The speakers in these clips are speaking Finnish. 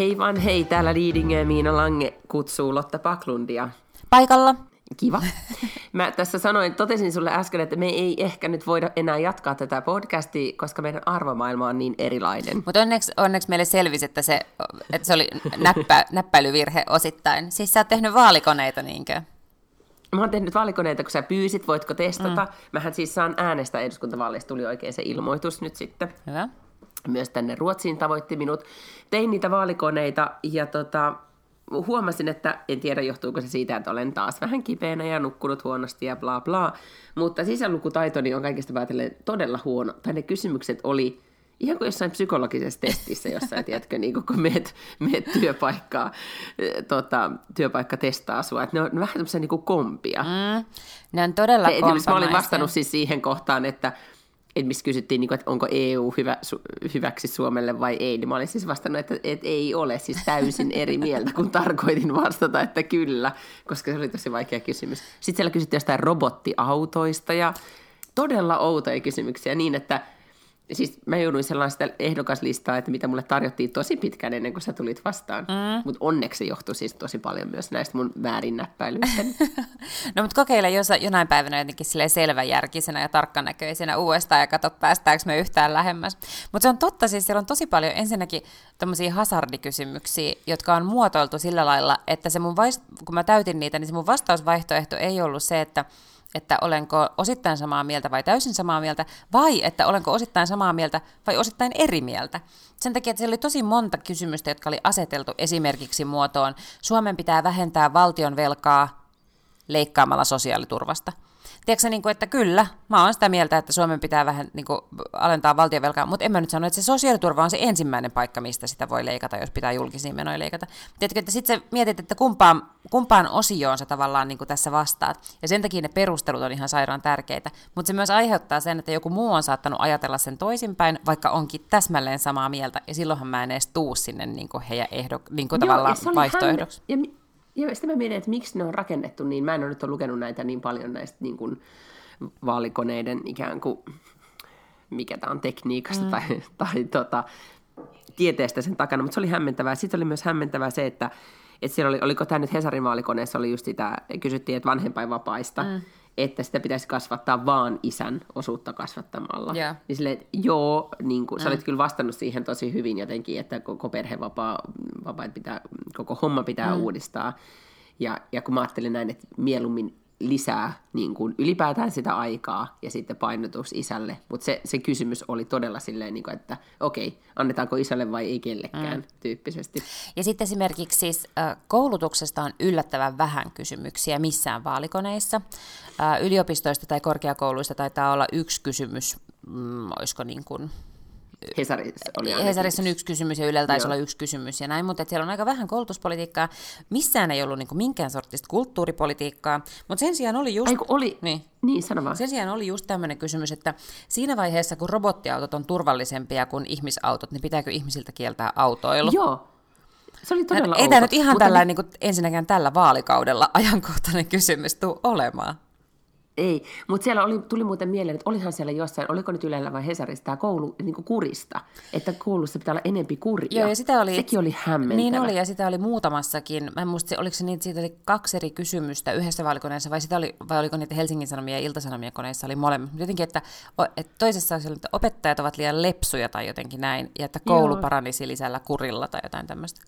Hei vaan hei, täällä Liidingö ja Miina Lange kutsuu Lotta Paklundia. Paikalla. Kiva. Mä tässä sanoin, totesin sulle äsken, että me ei ehkä nyt voida enää jatkaa tätä podcastia, koska meidän arvomaailma on niin erilainen. Mutta onneksi, onneksi meille selvisi, että se, että se oli näppä, näppäilyvirhe osittain. Siis sä oot tehnyt vaalikoneita, niinkö? Mä oon tehnyt vaalikoneita, kun sä pyysit, voitko testata. Mm. Mähän siis saan äänestä eduskuntavaaleista, tuli oikein se ilmoitus nyt sitten. Hyvä. Myös tänne Ruotsiin tavoitti minut. Tein niitä vaalikoneita ja tota, huomasin, että en tiedä johtuuko se siitä, että olen taas vähän kipeänä ja nukkunut huonosti ja bla bla, mutta sisälukutaitoni on kaikista päätellen todella huono. Tai ne kysymykset oli ihan kuin jossain psykologisessa testissä, jossa tiedätkö, niin kun meet, meet työpaikkaa, tota, työpaikka testaa sua. Että ne on vähän tämmöisiä niin kompia. Mm, ne on todella Mä olin vastannut siis siihen kohtaan, että että missä kysyttiin, niin että onko EU hyvä, hyväksi Suomelle vai ei, niin mä olin siis vastannut, että, että ei ole siis täysin eri mieltä, kun tarkoitin vastata, että kyllä, koska se oli tosi vaikea kysymys. Sitten siellä kysyttiin jostain robottiautoista ja todella outoja kysymyksiä niin, että – siis mä jouduin sellaista ehdokaslistaa, että mitä mulle tarjottiin tosi pitkään ennen kuin sä tulit vastaan. Mm. Mutta onneksi se johtui siis tosi paljon myös näistä mun väärinnäppäilyistä. no mutta kokeile jos jonain päivänä jotenkin selväjärkisenä ja tarkkanäköisenä uudestaan ja katso päästäänkö me yhtään lähemmäs. Mutta se on totta, siis siellä on tosi paljon ensinnäkin tämmöisiä hazardikysymyksiä, jotka on muotoiltu sillä lailla, että se mun vaist- kun mä täytin niitä, niin se mun vastausvaihtoehto ei ollut se, että että olenko osittain samaa mieltä vai täysin samaa mieltä, vai että olenko osittain samaa mieltä vai osittain eri mieltä. Sen takia, että siellä oli tosi monta kysymystä, jotka oli aseteltu esimerkiksi muotoon, Suomen pitää vähentää valtion velkaa leikkaamalla sosiaaliturvasta – tiedätkö, niin kuin, että kyllä, mä oon sitä mieltä, että Suomen pitää vähän niin kuin, alentaa valtionvelkaa, mutta en mä nyt sano, että se sosiaaliturva on se ensimmäinen paikka, mistä sitä voi leikata, jos pitää julkisia menoja leikata. Tiedätkö, että sitten sä mietit, että kumpaan, kumpaan osioon sä tavallaan niin kuin tässä vastaat, ja sen takia ne perustelut on ihan sairaan tärkeitä, mutta se myös aiheuttaa sen, että joku muu on saattanut ajatella sen toisinpäin, vaikka onkin täsmälleen samaa mieltä, ja silloinhan mä en edes tuu sinne niin kuin heidän ehdo, niin kuin Joo, tavallaan vaihtoehdoksi. Hän, ja ja sitten mä mietin, että miksi ne on rakennettu niin. Mä en ole nyt ole lukenut näitä niin paljon näistä niin kuin vaalikoneiden ikään kuin, mikä tämä on, tekniikasta mm. tai, tai tota, tieteestä sen takana, mutta se oli hämmentävää. Sitten oli myös hämmentävää se, että, että siellä oli, oliko tämä nyt Hesarin vaalikoneessa, oli just sitä, kysyttiin, että vanhempainvapaista, mm että sitä pitäisi kasvattaa vaan isän osuutta kasvattamalla. Yeah. Niin silleen, että joo, niin kuin, mm. sä olit kyllä vastannut siihen tosi hyvin jotenkin, että koko perhevapaa, pitää, koko homma pitää mm. uudistaa. Ja, ja kun mä ajattelin näin, että mieluummin lisää niin kuin ylipäätään sitä aikaa ja sitten painotus isälle. Mutta se, se kysymys oli todella silleen, niin kuin, että okei, annetaanko isälle vai ei kellekään mm. tyyppisesti. Ja sitten esimerkiksi siis, koulutuksesta on yllättävän vähän kysymyksiä missään vaalikoneissa. Yliopistoista tai korkeakouluista taitaa olla yksi kysymys, mm, olisiko niin kuin Hesarissa oli Hesarissa on yksi kysymys ja Ylellä taisi olla yksi kysymys ja näin, mutta siellä on aika vähän koulutuspolitiikkaa. Missään ei ollut niin minkään sortista kulttuuripolitiikkaa, mutta sen sijaan oli just... Eiku, oli, niin, niin sano vaan. Sen sijaan oli just tämmöinen kysymys, että siinä vaiheessa, kun robottiautot on turvallisempia kuin ihmisautot, niin pitääkö ihmisiltä kieltää autoilu? Joo, se oli todella Ei tämä nyt ihan tällä, niin... niin ensinnäkään tällä vaalikaudella ajankohtainen kysymys tuu olemaan. Ei, mutta siellä oli, tuli muuten mieleen, että olihan siellä jossain, oliko nyt Ylellä vai Hesarissa tämä koulu niin kuin kurista, että koulussa pitää olla enempi kuria. Joo, ja sitä oli, Sekin oli hämmentävä. Niin oli, ja sitä oli muutamassakin. Mä en muista, oliko se että siitä oli kaksi eri kysymystä yhdessä vaalikoneessa, vai, sitä oli, vai oliko niitä Helsingin Sanomia ja Ilta-Sanomia koneissa oli molemmat. Jotenkin, että, että toisessa oli, että opettajat ovat liian lepsuja tai jotenkin näin, ja että koulu Joo. paranisi lisällä kurilla tai jotain tämmöistä.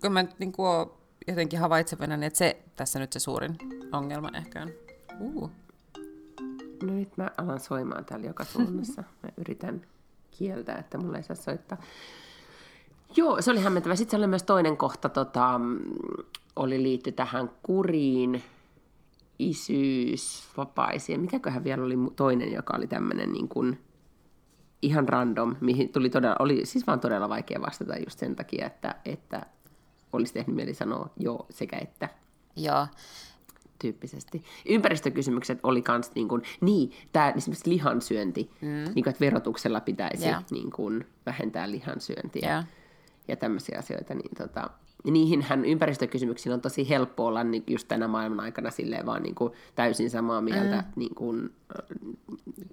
Kun mä niin kuin jotenkin havaitsevana, niin että se tässä nyt se suurin ongelma ehkä on. Uh. No nyt mä alan soimaan täällä joka suunnassa. Mä yritän kieltää, että mulla ei saa soittaa. Joo, se oli hämmentävä. Sitten oli myös toinen kohta, tota, oli liitty tähän kuriin, isyys, vapaisiin. Mikäköhän vielä oli toinen, joka oli tämmöinen niin kuin ihan random, mihin tuli todella, oli siis vaan todella vaikea vastata just sen takia, että, että olisi tehnyt mieli sanoa joo sekä että. Joo, tyyppisesti. Ympäristökysymykset oli kans niin kuin, niin, tämä esimerkiksi lihansyönti, mm. niin kuin, että verotuksella pitäisi yeah. niin kuin, vähentää lihansyöntiä yeah. ja tämmöisiä asioita, niin tota, niihinhän ympäristökysymyksiin on tosi helppo olla niin just tänä maailman aikana silleen vaan niin kuin täysin samaa mieltä mm. niin kuin,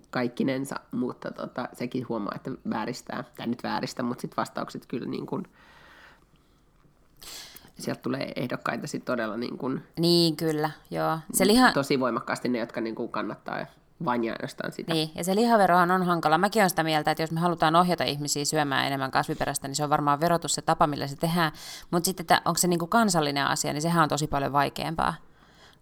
kaikkinensa, mutta tota, sekin huomaa, että vääristää, tai nyt vääristä, mutta sitten vastaukset kyllä niin kuin, sieltä tulee ehdokkaita sitten todella niin kuin, Niin, kyllä, joo. Se liha... tosi voimakkaasti ne, jotka niin kuin kannattaa vain ja ainoastaan sitä. Niin, ja se lihaverohan on hankala. Mäkin olen sitä mieltä, että jos me halutaan ohjata ihmisiä syömään enemmän kasviperäistä, niin se on varmaan verotus se tapa, millä se tehdään. Mutta sitten, että onko se niin kuin kansallinen asia, niin sehän on tosi paljon vaikeampaa.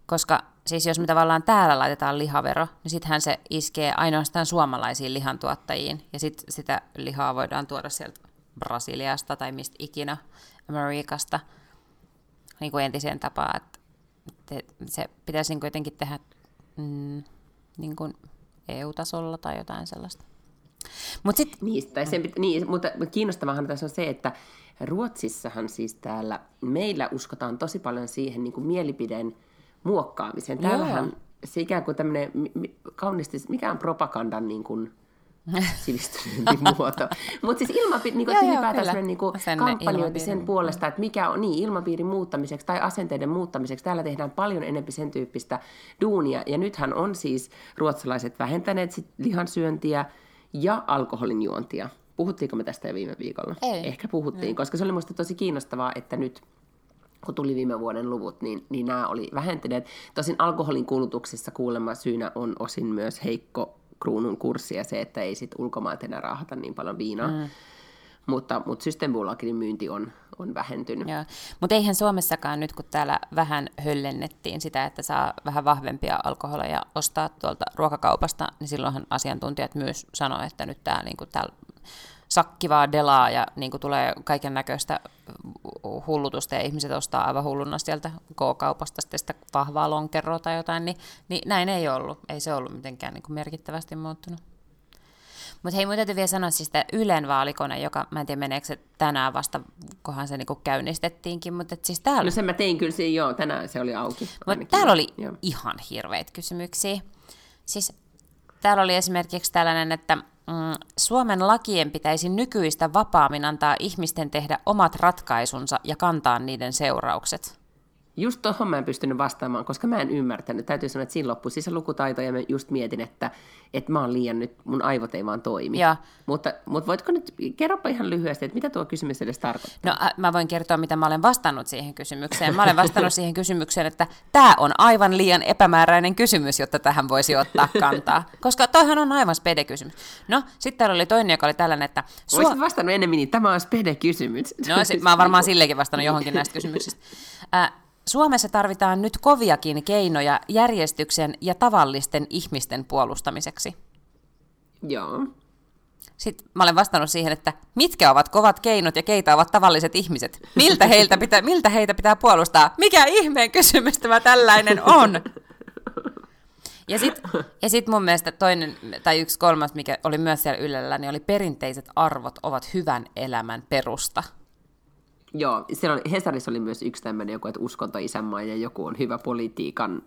Koska siis jos me tavallaan täällä laitetaan lihavero, niin sittenhän se iskee ainoastaan suomalaisiin lihantuottajiin. Ja sitten sitä lihaa voidaan tuoda sieltä Brasiliasta tai mistä ikinä, Amerikasta, niin kuin entiseen tapaan. Että se pitäisi niin jotenkin tehdä mm, niin kuin EU-tasolla tai jotain sellaista. Mut sit... niin, tai sen pitä, niin, mutta kiinnostavahan tässä on se, että Ruotsissahan siis täällä, meillä uskotaan tosi paljon siihen niin kuin mielipideen muokkaamiseen. Täällähän Joo. se ikään kuin tämmöinen kauniisti, mikä on propagandan niin kuin, sivistyneempi muoto. Mutta siis ilmapiiri, niin kuin, ylipäätään niin kampanjointi sen puolesta, että mikä on niin ilmapiirin muuttamiseksi tai asenteiden muuttamiseksi. Täällä tehdään paljon enemmän sen tyyppistä duunia. Ja nythän on siis ruotsalaiset vähentäneet sit lihansyöntiä ja alkoholin juontia. Puhuttiinko me tästä jo viime viikolla? Ei. Ehkä puhuttiin, Ei. koska se oli minusta tosi kiinnostavaa, että nyt kun tuli viime vuoden luvut, niin, niin nämä oli vähentyneet. Tosin alkoholin kulutuksessa kuulemma syynä on osin myös heikko kruunun kurssi ja se, että ei sit ulkomailta enää raahata niin paljon viinaa. Mm. Mutta, mutta Systembolagerin myynti on, on vähentynyt. Mutta eihän Suomessakaan nyt, kun täällä vähän höllennettiin sitä, että saa vähän vahvempia alkoholeja ostaa tuolta ruokakaupasta, niin silloinhan asiantuntijat myös sanoivat, että nyt tämä niin täällä sakkivaa delaa ja niin kuin tulee kaiken näköistä hullutusta ja ihmiset ostaa aivan hulluna sieltä K-kaupasta sitten sitä vahvaa lonkeroa tai jotain, niin, niin näin ei ollut. Ei se ollut mitenkään niin kuin merkittävästi muuttunut. Mutta hei, mun täytyy vielä sanoa siis sitä Ylen vaalikone, joka, mä en tiedä meneekö se tänään vasta, kohan se niinku käynnistettiinkin, mutta siis täällä... No sen mä tein kyllä siinä, joo, tänään se oli auki. Mutta täällä oli joo. ihan hirveitä kysymyksiä. Siis täällä oli esimerkiksi tällainen, että Suomen lakien pitäisi nykyistä vapaammin antaa ihmisten tehdä omat ratkaisunsa ja kantaa niiden seuraukset. Just tuohon mä en pystynyt vastaamaan, koska mä en ymmärtänyt. Täytyy sanoa, että siinä loppui siis lukutaito ja mä just mietin, että, että mä oon liian nyt, mun aivot ei vaan toimi. Ja. Mutta, mutta voitko nyt, kerropa ihan lyhyesti, että mitä tuo kysymys edes tarkoittaa? No äh, mä voin kertoa, mitä mä olen vastannut siihen kysymykseen. Mä olen vastannut siihen kysymykseen, että tämä on aivan liian epämääräinen kysymys, jotta tähän voisi ottaa kantaa. Koska toihan on aivan spede-kysymys. No, sitten täällä oli toinen, joka oli tällainen, että... Suo... Olisit vastannut enemmän, niin tämä on spede-kysymys. No, sit, mä oon varmaan sillekin vastannut johonkin näistä kysymyksistä. Äh, Suomessa tarvitaan nyt koviakin keinoja järjestyksen ja tavallisten ihmisten puolustamiseksi. Joo. Sitten mä olen vastannut siihen, että mitkä ovat kovat keinot ja keitä ovat tavalliset ihmiset? Miltä, heiltä pitää, miltä heitä pitää puolustaa? Mikä ihmeen kysymys tämä tällainen on? Ja sitten ja sit mun mielestä toinen, tai yksi kolmas, mikä oli myös siellä Ylellä, niin oli perinteiset arvot ovat hyvän elämän perusta. Joo, siellä oli, Hesarissa oli myös yksi tämmöinen joku, että uskonto isänmaa ja joku on hyvä politiikan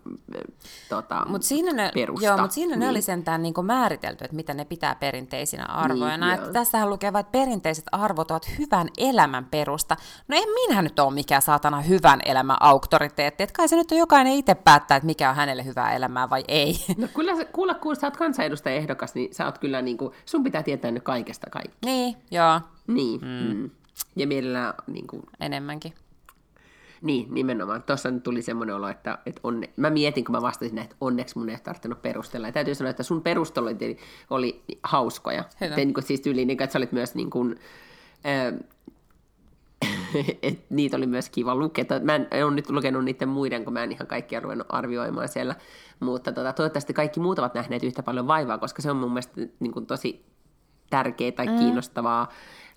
tota, mut siinä ne, perusta. Joo, mutta siinä niin. ne oli sentään niin määritelty, että mitä ne pitää perinteisinä arvoina. Niin, että tässähän lukee että perinteiset arvot ovat hyvän elämän perusta. No en minä nyt ole mikään saatana hyvän elämän auktoriteetti. Että kai se nyt on jokainen itse päättää, että mikä on hänelle hyvää elämää vai ei. No kyllä, kuule, kun sä oot kansanedustaja ehdokas, niin sä oot kyllä niin kuin, sun pitää tietää nyt kaikesta kaikki. Niin, joo. Niin, mm. Mm. Ja mielellään... Niin kuin, Enemmänkin. Niin, nimenomaan. Tuossa tuli semmoinen olo, että, että onne... mä mietin, kun mä vastasin, että onneksi mun ei tarvinnut perustella. Ja täytyy sanoa, että sun perustelut oli, oli hauskoja. Hyvä. Te, niin kuin, siis tyyliin, niin, että sä olit myös niin kuin, äh, et niitä oli myös kiva lukea. Mä en ole nyt lukenut niiden muiden, kun mä en ihan kaikkia ruvennut arvioimaan siellä. Mutta tota, toivottavasti kaikki muut ovat nähneet yhtä paljon vaivaa, koska se on mun mielestä niin kuin, tosi tärkeää tai mm. kiinnostavaa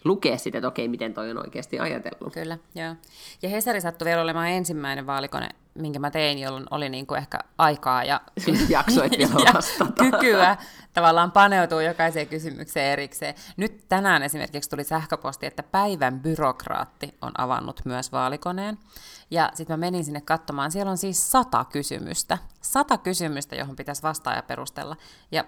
lukea sitä, että okei, miten toi on oikeasti ajatellut. Kyllä, joo. Ja Hesari sattui vielä olemaan ensimmäinen vaalikone, minkä mä tein, jolloin oli niin kuin ehkä aikaa ja, Jaksoit vielä ja kykyä tavallaan paneutuu jokaiseen kysymykseen erikseen. Nyt tänään esimerkiksi tuli sähköposti, että päivän byrokraatti on avannut myös vaalikoneen. Ja sitten mä menin sinne katsomaan, siellä on siis sata kysymystä. Sata kysymystä, johon pitäisi vastaa ja perustella. Ja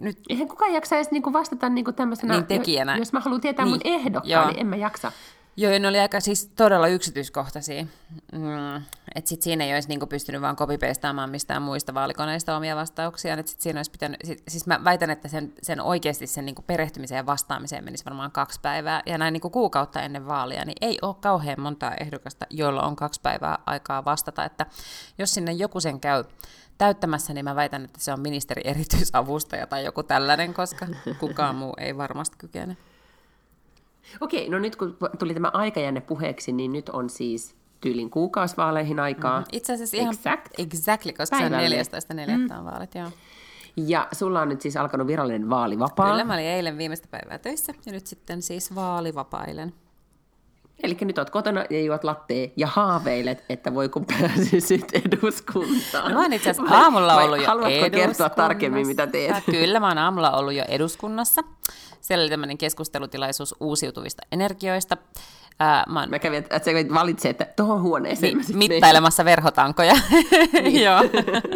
nyt... Eihän kukaan jaksa edes niinku vastata niinku tämmöisenä, niin tekijänä. jos mä haluan tietää niin. mun ehdokkaan, niin en mä jaksa. Joo, ne oli aika siis todella yksityiskohtaisia. Mm, että sit siinä ei olisi niinku pystynyt vaan copy-pastaamaan mistään muista vaalikoneista omia vastauksia. Et sit siinä olisi pitänyt, sit, siis mä väitän, että sen, sen oikeasti sen niinku perehtymiseen ja vastaamiseen menisi varmaan kaksi päivää. Ja näin niinku kuukautta ennen vaalia, niin ei ole kauhean montaa ehdokasta, joilla on kaksi päivää aikaa vastata. Että jos sinne joku sen käy täyttämässä, niin mä väitän, että se on ministeri erityisavustaja tai joku tällainen, koska kukaan muu ei varmasti kykene. Okei, no nyt kun tuli tämä aikajänne puheeksi, niin nyt on siis tyylin kuukausivaaleihin aikaa. Mm, itse asiassa ihan exact. exactly, koska Päivälle. se on 14.4. Mm. vaalit, joo. Ja sulla on nyt siis alkanut virallinen vaalivapaa. Kyllä, mä olin eilen viimeistä päivää töissä ja nyt sitten siis vaalivapailen. Eli nyt oot kotona ja juot lattea ja haaveilet, että voi kun pääsisit eduskuntaan. No mä oon itse asiassa aamulla vai, ollut jo Haluatko kertoa tarkemmin, mitä teet? Kyllä, mä oon aamulla ollut jo eduskunnassa. Siellä oli tämmöinen keskustelutilaisuus uusiutuvista energioista. Ää, mä, oon... mä kävin, että sä valitse, että tuohon huoneeseen. Mi- mittailemassa verhotankoja. niin. Joo.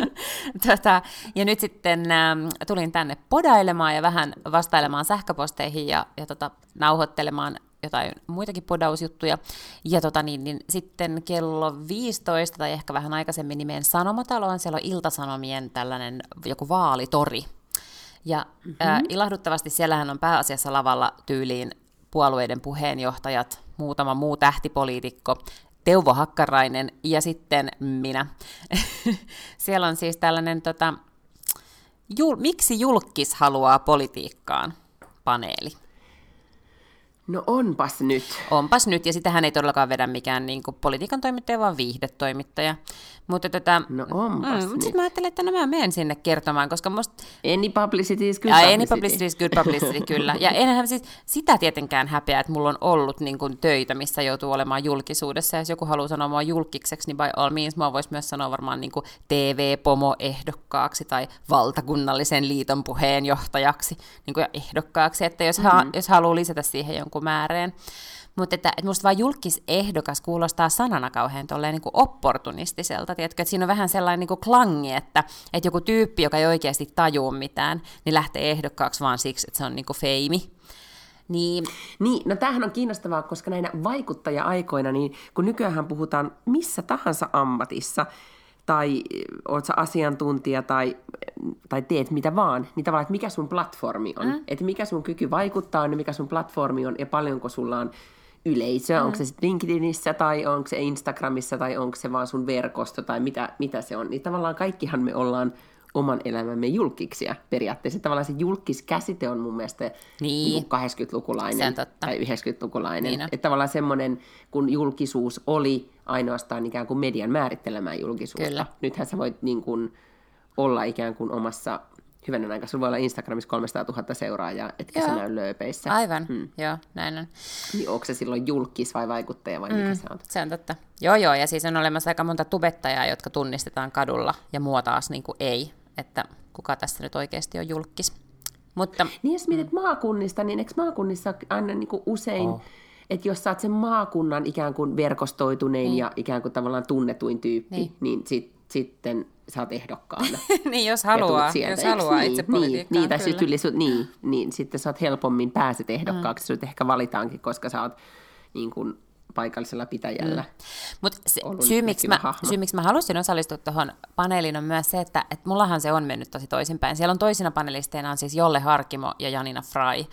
Tätä, ja nyt sitten ä, tulin tänne podailemaan ja vähän vastailemaan sähköposteihin ja, ja tota, nauhoittelemaan jotain muitakin podausjuttuja. Ja tota, niin, niin, sitten kello 15 tai ehkä vähän aikaisemmin nimeen Sanomataloon, siellä on Iltasanomien tällainen joku vaalitori. Ja mm-hmm. äh, ilahduttavasti siellähän on pääasiassa lavalla tyyliin puolueiden puheenjohtajat, muutama muu tähtipoliitikko, Teuvo Hakkarainen ja sitten minä. siellä on siis tällainen, tota, jul, miksi julkis haluaa politiikkaan paneeli. No onpas nyt. Onpas nyt, ja sitähän ei todellakaan vedä mikään niin kuin, politiikan toimittaja, vaan viihdetoimittaja. Mutta tätä, no onpas mm, nyt. Sitten mä ajattelin, että no mä menen sinne kertomaan, koska musta... Any publicity is good ja, publicity. Any publicity is good publicity, kyllä. Ja enhän siis sitä tietenkään häpeä, että mulla on ollut niin kuin, töitä, missä joutuu olemaan julkisuudessa. Ja jos joku haluaa sanoa mua julkikseksi, niin by all means mua voisi myös sanoa varmaan niin kuin TV-pomo-ehdokkaaksi tai valtakunnallisen liiton puheenjohtajaksi niin kuin ehdokkaaksi, että jos, mm-hmm. ha, jos haluaa lisätä siihen jonkun määreen. Mutta että, että musta vaan julkisehdokas kuulostaa sanana kauhean tolleen niin kuin opportunistiselta, tiedätkö? Että siinä on vähän sellainen niin kuin klangi, että, että joku tyyppi, joka ei oikeasti tajuu mitään, niin lähtee ehdokkaaksi vaan siksi, että se on niin kuin feimi. Niin. niin, no tämähän on kiinnostavaa, koska näinä vaikuttaja-aikoina, niin kun nykyään puhutaan missä tahansa ammatissa, tai oot sä asiantuntija tai, tai teet mitä vaan, niin tavallaan, että mikä sun platformi on. Mm. Että mikä sun kyky vaikuttaa niin mikä sun platformi on ja paljonko sulla on yleisöä, mm. onko se sitten LinkedInissä tai onko se Instagramissa tai onko se vaan sun verkosto tai mitä, mitä se on. Niin tavallaan kaikkihan me ollaan oman elämämme julkiksia periaatteessa. Tavallaan se julkiskäsite on mun mielestä niin. 80-lukulainen niin tai 90-lukulainen. Niin että tavallaan semmoinen, kun julkisuus oli ainoastaan ikään kuin median määrittelemään julkisuutta. Kyllä. Nythän sä voit niin kuin olla ikään kuin omassa hyvänen aika, sulla voi olla Instagramissa 300 000 seuraajaa, etkä Joo. sä näy lööpeissä. Aivan, hmm. joo, näin on. Niin onko se silloin julkis vai vaikuttaja vai mm, mikä se on? Se on totta. Joo, joo, ja siis on olemassa aika monta tubettajaa, jotka tunnistetaan kadulla, ja mua taas niin kuin ei, että kuka tässä nyt oikeasti on julkis. Mutta, niin jos mietit mm. maakunnista, niin eikö maakunnissa aina niin kuin usein... Oh että jos sä oot sen maakunnan ikään kuin verkostoitunein niin. ja ikään kuin tavallaan tunnetuin tyyppi, niin, niin sit, sitten sä oot ehdokkaana. niin, jos haluaa, jos haluaa niin, itse niin, niin, tai sit yli, niin, niin, sitten sä oot helpommin pääset ehdokkaaksi, mm. sut ehkä valitaankin, koska sä oot niin kuin, paikallisella pitäjällä. Mm. Mutta syy, miksi mä, syy, miksi mä halusin osallistua tuohon paneeliin on myös se, että et mullahan se on mennyt tosi toisinpäin. Siellä on toisina panelisteina on siis Jolle Harkimo ja Janina Fry.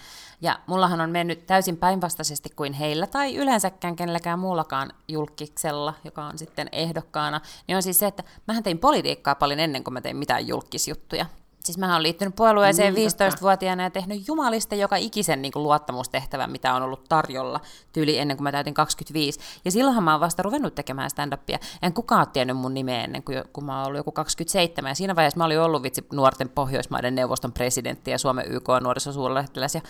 Ja mullahan on mennyt täysin päinvastaisesti kuin heillä tai yleensäkään kenelläkään muullakaan julkiksella, joka on sitten ehdokkaana. Niin on siis se, että mähän tein politiikkaa paljon ennen kuin mä tein mitään julkisjuttuja siis mä oon liittynyt puolueeseen niin, 15-vuotiaana ja tehnyt jumalista joka ikisen niin kuin, luottamustehtävän, mitä on ollut tarjolla tyyli ennen kuin mä täytin 25. Ja silloinhan mä oon vasta ruvennut tekemään stand-upia. En kukaan ole tiennyt mun nimeä ennen kuin kun mä oon ollut joku 27. Ja siinä vaiheessa mä olin ollut vitsi nuorten Pohjoismaiden neuvoston presidentti ja Suomen YK nuorisosuunnitelläs ja,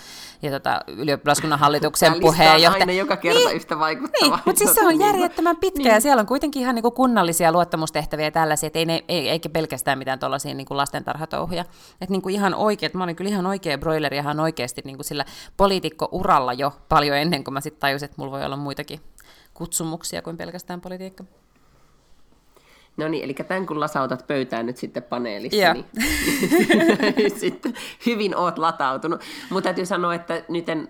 ja tota, ylioppilaskunnan hallituksen puheenjohtaja. aina joka kerta niin, yhtä vaikuttava. Niin, mutta siis se on järjettömän pitkä niin. ja siellä on kuitenkin ihan niin kuin kunnallisia luottamustehtäviä ja tällaisia, että ei ne, ei, eikä pelkästään mitään tuollaisia niin lastentarhatouhuja broileria. Että niin kuin ihan oikein, mä olin kyllä ihan oikea broileri ihan oikeasti niin kuin sillä poliitikko-uralla jo paljon ennen kuin mä sitten tajusin, että mulla voi olla muitakin kutsumuksia kuin pelkästään politiikka. No niin, eli tämän kun lasautat pöytään nyt sitten paneelissa, niin sitten hyvin oot latautunut. Mutta täytyy sanoa, että nyt en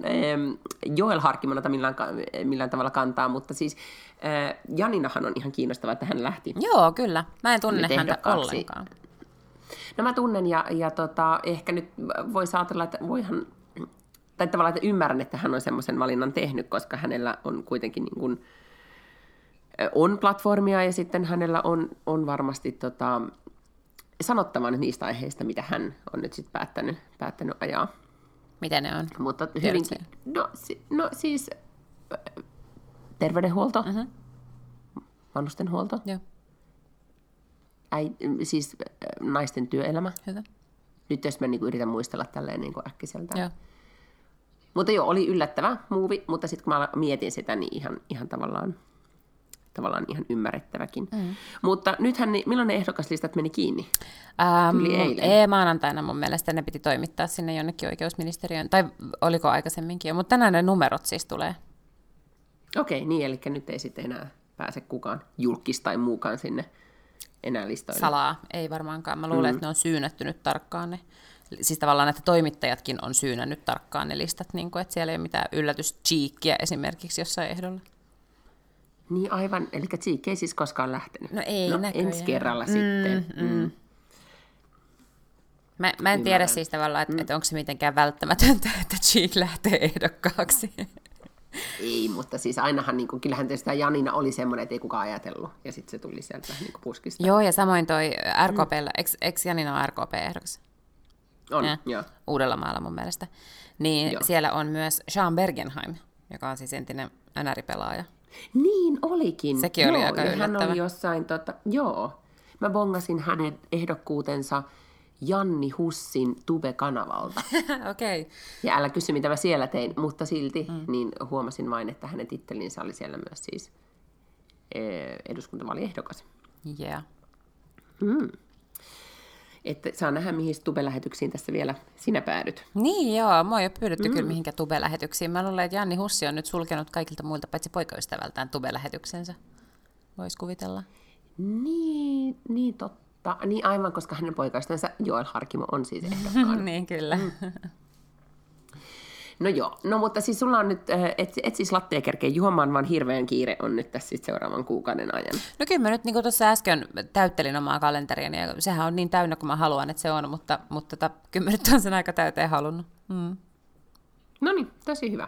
Joel Harkimonata millään, millään tavalla kantaa, mutta siis äh, Janinahan on ihan kiinnostavaa, että hän lähti. Joo, kyllä. Mä en tunne häntä ollenkaan. No mä tunnen ja, ja tota, ehkä nyt voisi ajatella, että voihan, tai tavallaan, että ymmärrän, että hän on semmoisen valinnan tehnyt, koska hänellä on kuitenkin niin kuin, on platformia ja sitten hänellä on, on varmasti tota, sanottavan niistä aiheista, mitä hän on nyt sitten päättänyt, päättänyt ajaa. Miten ne on? Mutta hyvinkin, no, si, no siis terveydenhuolto, mm-hmm. vanhustenhuolto, Joo, äi, siis naisten työelämä. hyvä. Nyt jos mä niin yritän muistella tälleen niin äkkiseltä. Joo. Mutta joo, oli yllättävä muuvi, mutta sitten kun mä mietin sitä, niin ihan, ihan tavallaan, tavallaan ihan ymmärrettäväkin. Mm. Mutta nythän, ne, milloin ne ehdokaslistat meni kiinni? Ähm, eilen. Ei, maanantaina mun mielestä ne piti toimittaa sinne jonnekin oikeusministeriöön, tai oliko aikaisemminkin jo, mutta tänään ne numerot siis tulee. Okei, niin, eli nyt ei sitten enää pääse kukaan julkis tai muukaan sinne enää listoille. Salaa, ei varmaankaan. Mä luulen, mm. että ne on syynätty nyt tarkkaan ne. Siis tavallaan, että toimittajatkin on syynännyt tarkkaan ne listat, niin kuin, että siellä ei ole mitään yllätyschiikkiä esimerkiksi jossain ehdolla. Niin aivan, eli Tsiikki ei siis koskaan lähtenyt. No ei no, näköjään. ensi kerralla mm, sitten. Mm. Mä, mä en tiedä siis tavallaan, että, mm. että onko se mitenkään välttämätöntä, että Cheek lähtee ehdokkaaksi. Ei, mutta siis ainahan, niin kuin, kyllähän sitä Janina oli semmoinen, että ei kukaan ajatellut. Ja sitten se tuli sieltä niin kuin puskista. Joo, ja samoin toi RKP, mm. eikö Janina ole RKP-ehdokas? On, Ja. joo. Uudellamaalla mun mielestä. Niin Joo. siellä on myös Sean Bergenheim, joka on siis entinen NR-pelaaja. Niin olikin. Sekin oli joo, aika hän oli jossain, tota, joo. Mä bongasin hänen ehdokkuutensa Janni Hussin Tube-kanavalta. Okei. Okay. Ja älä kysy, mitä mä siellä tein, mutta silti mm. niin huomasin vain, että hänen tittelinsä oli siellä myös siis eh, eduskuntavaaliehdokas. Yeah. Että saa nähdä, mihin Tube-lähetyksiin tässä vielä sinä päädyt. Niin joo, mua ei ole pyydetty mm. kyllä mihinkään tube-lähetyksiin. Mä luulen, että Janni Hussi on nyt sulkenut kaikilta muilta paitsi poikaystävältään tube-lähetyksensä. Voisi kuvitella. Niin, niin totta. Niin aivan, koska hänen poikaistansa Joel Harkimo on siis ehdokkaana. niin kyllä. Mm. No joo, no mutta siis sulla on nyt, äh, et, et siis lattea kerkeä juomaan, vaan hirveän kiire on nyt tässä sit seuraavan kuukauden ajan. No kyllä mä nyt niin tuossa äsken täyttelin omaa kalenteriani, ja sehän on niin täynnä kuin mä haluan, että se on, mutta, mutta tota, kyllä mä nyt on sen aika täyteen halunnut. Mm. No niin, tosi hyvä.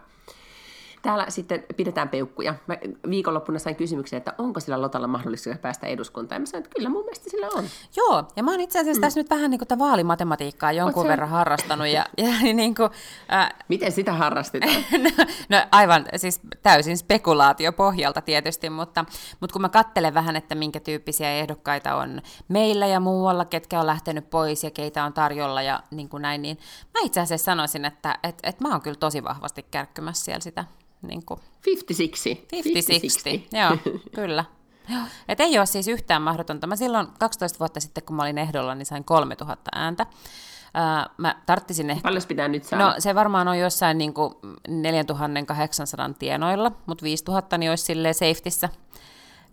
Täällä sitten pidetään peukkuja. Mä viikonloppuna sain kysymyksen, että onko sillä Lotalla mahdollisuus päästä eduskuntaan. Ja mä sanoin, että kyllä mun mielestä sillä on. Joo, ja mä oon itse asiassa mm. tässä nyt vähän niin kuin vaalimatematiikkaa jonkun verran harrastanut, ja, ja niin kuin, äh, Miten sitä harrastetaan? no, no aivan, siis täysin spekulaatiopohjalta tietysti, mutta, mutta kun mä kattelen vähän, että minkä tyyppisiä ehdokkaita on meillä ja muualla, ketkä on lähtenyt pois ja keitä on tarjolla ja niin kuin näin, niin mä itse asiassa sanoisin, että et, et mä oon kyllä tosi vahvasti kärkkymässä siellä sitä niin kuin 50-60. 50-60, joo, kyllä. Et ei ole siis yhtään mahdotonta. Mä silloin 12 vuotta sitten, kun mä olin ehdolla, niin sain 3000 ääntä. Ää, mä tarttisin ehkä... Paljon pitää nyt saada? No se varmaan on jossain niin kuin 4800 tienoilla, mutta 5000 niin olisi silleen safetyssä.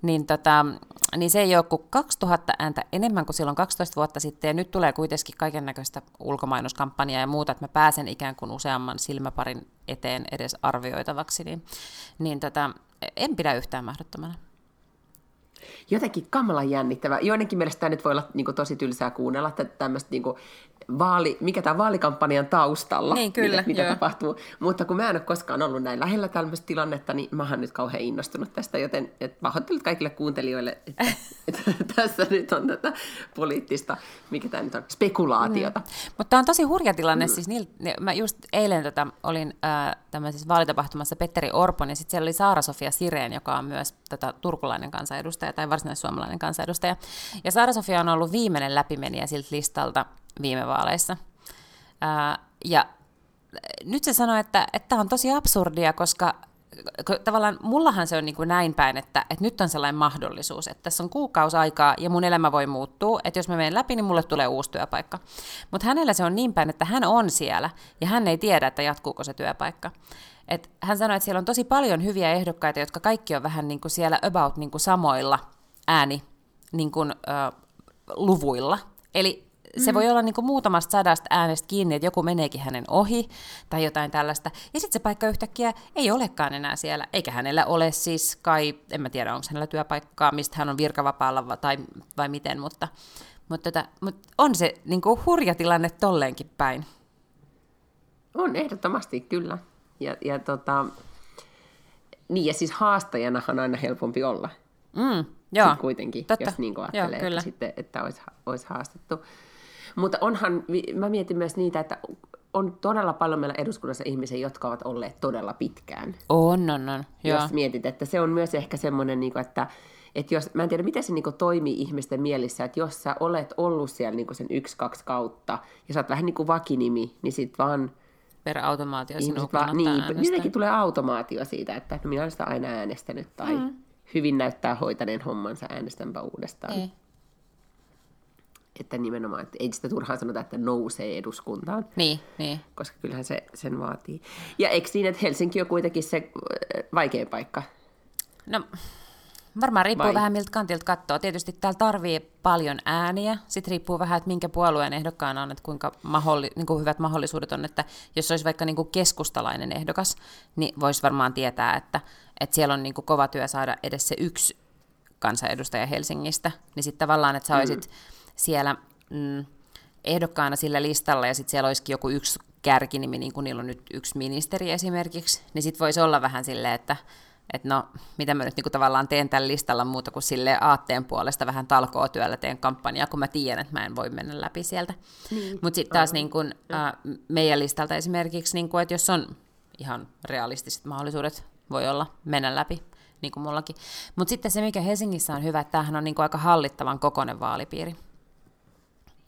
Niin, tota, niin se ei ole kuin 2000 ääntä enemmän kuin silloin 12 vuotta sitten, ja nyt tulee kuitenkin kaiken näköistä ulkomainuskampanjaa ja muuta, että mä pääsen ikään kuin useamman silmäparin eteen edes arvioitavaksi, niin, niin tota, en pidä yhtään mahdottomana. Jotenkin kamalan jännittävä. Joidenkin mielestä tämä nyt voi olla niin kuin, tosi tylsää kuunnella, tämmöistä niin vaali, mikä tämä vaalikampanjan taustalla, Niin, kyllä, mitä, mitä joo. tapahtuu. Mutta kun mä en ole koskaan ollut näin lähellä tämmöistä tilannetta, niin mä oon nyt kauhean innostunut tästä, joten et pahoittelut kaikille kuuntelijoille, että, että tässä nyt on tätä poliittista, mikä tämä nyt on, spekulaatiota. Mutta tämä on tosi hurja tilanne. Mm. Siis niil, mä just eilen tota, olin äh, tämmöisessä vaalitapahtuma Petteri Orpon, ja sitten siellä oli Saara-Sofia Sireen, joka on myös tota, turkulainen kansanedustaja tai varsinais-suomalainen kansanedustaja. Ja Saara-Sofia on ollut viimeinen läpimenijä siltä listalta viime vaaleissa. Äh, ja nyt se sanoi, että tämä on tosi absurdia, koska ko- tavallaan mullahan se on niin kuin näin päin, että, että nyt on sellainen mahdollisuus, että tässä on kuukausi aikaa ja mun elämä voi muuttua, että jos mä menen läpi, niin mulle tulee uusi työpaikka. Mutta hänellä se on niin päin, että hän on siellä ja hän ei tiedä, että jatkuuko se työpaikka. Et hän sanoi, että siellä on tosi paljon hyviä ehdokkaita, jotka kaikki on vähän niin kuin siellä about niin kuin samoilla ääni niin kuin, ö, luvuilla. Eli se mm. voi olla niin kuin muutamasta sadasta äänestä kiinni, että joku meneekin hänen ohi tai jotain tällaista. Ja sitten se paikka yhtäkkiä ei olekaan enää siellä, eikä hänellä ole siis kai, en mä tiedä onko hänellä työpaikkaa, mistä hän on virkavapaalla tai, vai miten, mutta, mutta, tota, mutta on se niin kuin hurja tilanne tolleenkin päin. On ehdottomasti, kyllä. Ja, ja tota, niin, ja siis haastajanahan on aina helpompi olla. Mm, joo, Sitten kuitenkin, totta. jos niin ajattelee, joo, kyllä. että, sitten, että olisi, olisi haastettu. Mutta onhan, mä mietin myös niitä, että on todella paljon meillä eduskunnassa ihmisiä, jotka ovat olleet todella pitkään. On, on, on. Joo. Jos mietit, että se on myös ehkä semmoinen, niin että, että jos, mä en tiedä, miten se niin toimii ihmisten mielissä, että jos sä olet ollut siellä niin sen yksi, kaksi kautta, ja sä oot vähän niin kuin vakinimi, niin sit vaan Per automaatio sinun ihmiset vaan, niin, jotenkin tulee automaatio siitä, että no minä olen sitä aina äänestänyt, tai mm. hyvin näyttää hoitaneen hommansa, äänestänpä uudestaan. Ei. Että nimenomaan, että ei sitä turhaan sanota, että nousee eduskuntaan, Niin, niin. koska kyllähän se sen vaatii. Ja eikö niin, että Helsinki on kuitenkin se äh, vaikein paikka? No, varmaan riippuu Vai? vähän miltä kantilta katsoo. Tietysti täällä tarvii paljon ääniä. Sitten riippuu vähän, että minkä puolueen ehdokkaana on, että kuinka mahdolli, niin kuin hyvät mahdollisuudet on. Että jos olisi vaikka niin kuin keskustalainen ehdokas, niin voisi varmaan tietää, että, että siellä on niin kuin kova työ saada edes se yksi kansanedustaja Helsingistä. Niin sitten tavallaan, että sä olisit mm. Siellä mm, ehdokkaana sillä listalla ja sitten siellä olisikin joku yksi kärkinimi, niin kuin niillä on nyt yksi ministeri esimerkiksi, niin sitten voisi olla vähän silleen, että että no, mitä mä nyt niin kuin tavallaan teen tällä listalla muuta kuin sille aatteen puolesta vähän talkootyöllä teen kampanjaa, kun mä tiedän, että mä en voi mennä läpi sieltä. Niin. Mutta sitten taas niin kuin, äh, meidän listalta esimerkiksi, niin kuin, että jos on ihan realistiset mahdollisuudet, voi olla mennä läpi, niin kuin mullakin. Mutta sitten se, mikä Helsingissä on hyvä, että tämähän on niin kuin aika hallittavan kokoinen vaalipiiri.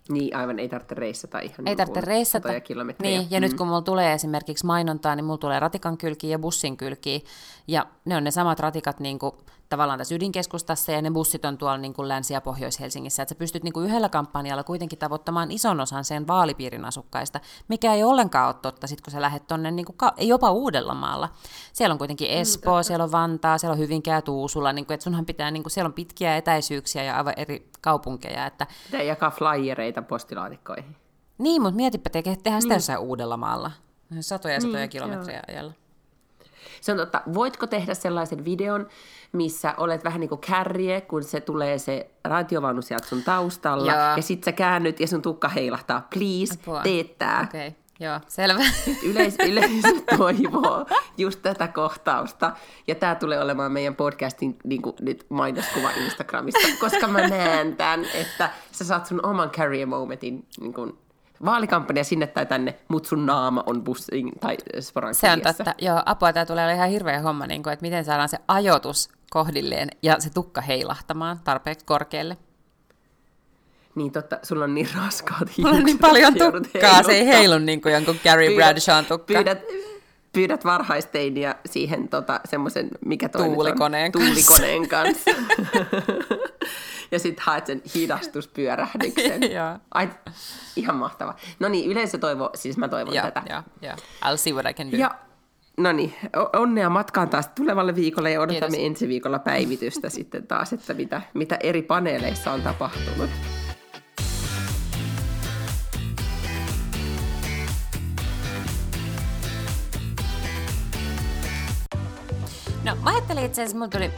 Niin, aivan ei tarvitse reissata ihan Ei tarvitse reissata. satoja kilometrejä. Niin, ja mm. nyt kun mulla tulee esimerkiksi mainontaa, niin mulla tulee ratikan kylkiä ja bussin kylkiä. Ja ne on ne samat ratikat niin kuin, tavallaan tässä ydinkeskustassa, ja ne bussit on tuolla niin kuin Länsi- ja Pohjois-Helsingissä. Että sä pystyt niin kuin yhdellä kampanjalla kuitenkin tavoittamaan ison osan sen vaalipiirin asukkaista, mikä ei ollenkaan ole totta, sit kun sä lähdet tonne niin kuin, ka- jopa Uudellamaalla. Siellä on kuitenkin Espoo, mm, siellä on Vantaa, siellä on Hyvinkää, Tuusula, niin kuin, että sunhan pitää, niin kuin, siellä on pitkiä etäisyyksiä ja aivan eri kaupunkeja, että Pitää jakaa flyereita postilaatikkoihin. niin, mutta mietipä te- tehdä sitä jossain Uudellamaalla. Satoja ja satoja Niin, kilometrejä ajalla. Se on totta. Voitko tehdä sellaisen videon, missä olet vähän niin kuin kärje, kun se tulee se radiovaunu sieltä sun taustalla, Joo. ja sit sä käännyt ja sun tukka heilahtaa. Please, Apua. tee tää. Okei, okay. joo, selvä. Yleis- yleisö toivoo just tätä kohtausta. Ja tämä tulee olemaan meidän podcastin niin kuin, nyt mainoskuva Instagramissa, koska mä näen tämän, että sä saat sun oman carrier momentin niin kuin, vaalikampanja sinne tai tänne, mutta sun naama on bussin tai sporan Se on totta. Joo, apua, tämä tulee olla ihan hirveä homma, niin kuin, että miten saadaan se ajoitus kohdilleen ja se tukka heilahtamaan tarpeeksi korkealle. Niin totta, sulla on niin raskaat Mulla on niin hiukset, paljon tukkaa, se ei heilu niin kuin jonkun Gary Pyydät- Bradshawn tukka. Pyydät, pyydät varhaisteiniä siihen tota, semmoisen, mikä toi on? Tuulikoneen kanssa. Tuulikoneen kanssa. ja sitten haet sen hidastuspyörähdyksen. Ai, ihan mahtava. No niin, yleisö toivoo, siis mä toivon Joo, tätä. joo, joo. I'll see what I can do. Ja no niin, onnea matkaan taas tulevalle viikolle ja odotamme Kiitos. ensi viikolla päivitystä sitten taas, että mitä, mitä eri paneeleissa on tapahtunut. Ajattelin itse asiassa, mulla tuli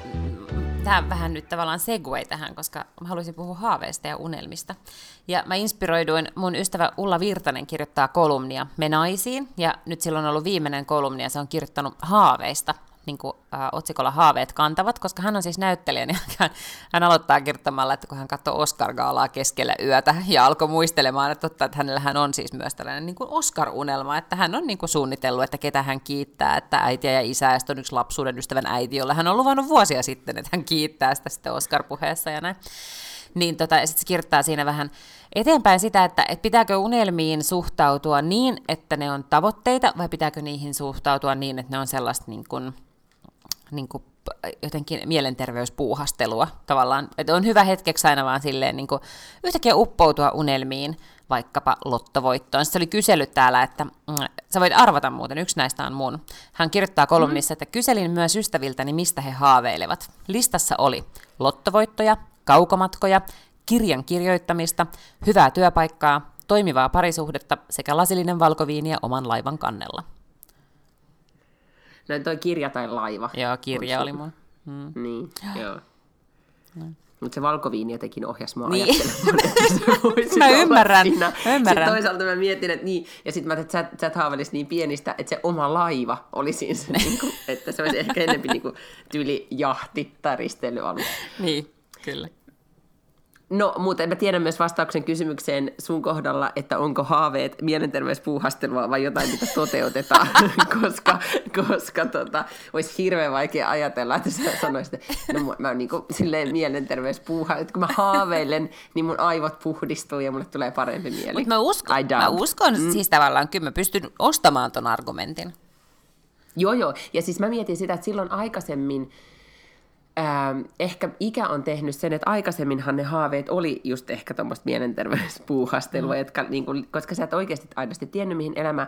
tähän vähän nyt tavallaan segway tähän, koska mä haluaisin puhua haaveista ja unelmista. Ja mä inspiroiduin, mun ystävä Ulla Virtanen kirjoittaa kolumnia Me naisiin, ja nyt silloin on ollut viimeinen kolumni, ja se on kirjoittanut haaveista, niin kuin äh, otsikolla Haaveet kantavat, koska hän on siis näyttelijä, niin hän, hän aloittaa kirjoittamalla, että kun hän katsoi Oscar-gaalaa keskellä yötä ja alkoi muistelemaan, että totta, että hänellähän on siis myös tällainen niin kuin Oscar-unelma, että hän on niin kuin suunnitellut, että ketä hän kiittää, että äitiä ja isää, ja on yksi lapsuuden ystävän äiti, jolle hän on luvannut vuosia sitten, että hän kiittää sitä sitten Oscar-puheessa ja näin. Niin tota, sitten se kirjoittaa siinä vähän eteenpäin sitä, että, että pitääkö unelmiin suhtautua niin, että ne on tavoitteita, vai pitääkö niihin suhtautua niin, että ne on sellaista niin kuin, niin kuin jotenkin mielenterveyspuuhastelua tavallaan. Että on hyvä hetkeksi aina vaan silleen niin kuin yhtäkkiä uppoutua unelmiin, vaikkapa lottovoittoon. Sitten se oli kysellyt täällä, että mm, sä voit arvata muuten, yksi näistä on mun. Hän kirjoittaa kolumnissa, että kyselin myös ystäviltäni, mistä he haaveilevat. Listassa oli lottovoittoja, kaukomatkoja, kirjan kirjoittamista, hyvää työpaikkaa, toimivaa parisuhdetta sekä lasillinen valkoviiniä oman laivan kannella. No toi kirja tai laiva. Joo, kirja oli mun. Mm. Niin, joo. No. Mutta se valkoviini jotenkin ohjasi mua Niin. ajattelemaan, että se voisi Mä ymmärrän, siinä. mä ymmärrän. Sitten toisaalta mä mietin, että niin, ja sitten mä että sä, sä haaveilisi niin pienistä, että se oma laiva oli siinä se, niin kuin, että se olisi ehkä enemmän niin kuin, tyyli jahti tai risteilyalus. Niin, kyllä. No, mutta mä tiedän myös vastauksen kysymykseen sun kohdalla, että onko haaveet mielenterveyspuuhastelua vai jotain, mitä toteutetaan, koska, koska tota, olisi hirveän vaikea ajatella, että sä sanoisit, että no, mä- oon niin silleen mielenterveyspuuha, että kun mä haaveilen, niin mun aivot puhdistuu ja mulle tulee parempi mieli. Mutta mä uskon, mä uskon mm. siis tavallaan, kyllä mä pystyn ostamaan ton argumentin. Joo, joo. Ja siis mä mietin sitä, että silloin aikaisemmin, ähm, ehkä ikä on tehnyt sen, että aikaisemminhan ne haaveet oli just ehkä tuommoista mielenterveyspuuhastelua, mm. jotka, niin kuin, koska sä et oikeasti aidosti tiennyt, mihin elämä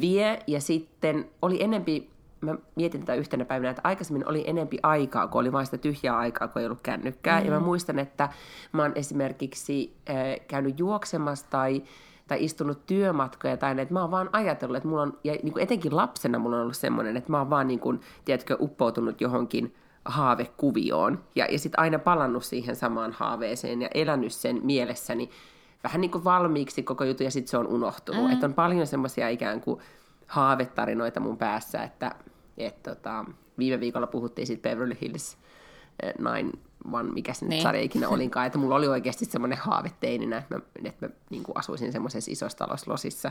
vie, ja sitten oli enempi, mä mietin tätä yhtenä päivänä, että aikaisemmin oli enempi aikaa, kun oli vain sitä tyhjää aikaa, kun ei ollut kännykkää, mm. ja mä muistan, että mä oon esimerkiksi äh, käynyt juoksemassa tai tai istunut työmatkoja tai näin, että mä oon vaan ajatellut, että mulla on, ja niin kuin etenkin lapsena mulla on ollut semmoinen, että mä oon vaan niin kuin, tiedätkö, uppoutunut johonkin haavekuvioon ja, ja sitten aina palannut siihen samaan haaveeseen ja elänyt sen mielessäni vähän niin kuin valmiiksi koko juttu ja sitten se on unohtunut. Mm. Että on paljon semmoisia ikään kuin haavetarinoita mun päässä, että et, tota, viime viikolla puhuttiin siitä Beverly Hills eh, Nine One, mikä se nyt Niin. sarja ikinä olinkaan, että mulla oli oikeasti semmoinen haave teininä, että mä, että mä niin kuin asuisin semmoisessa isossa talossa losissa.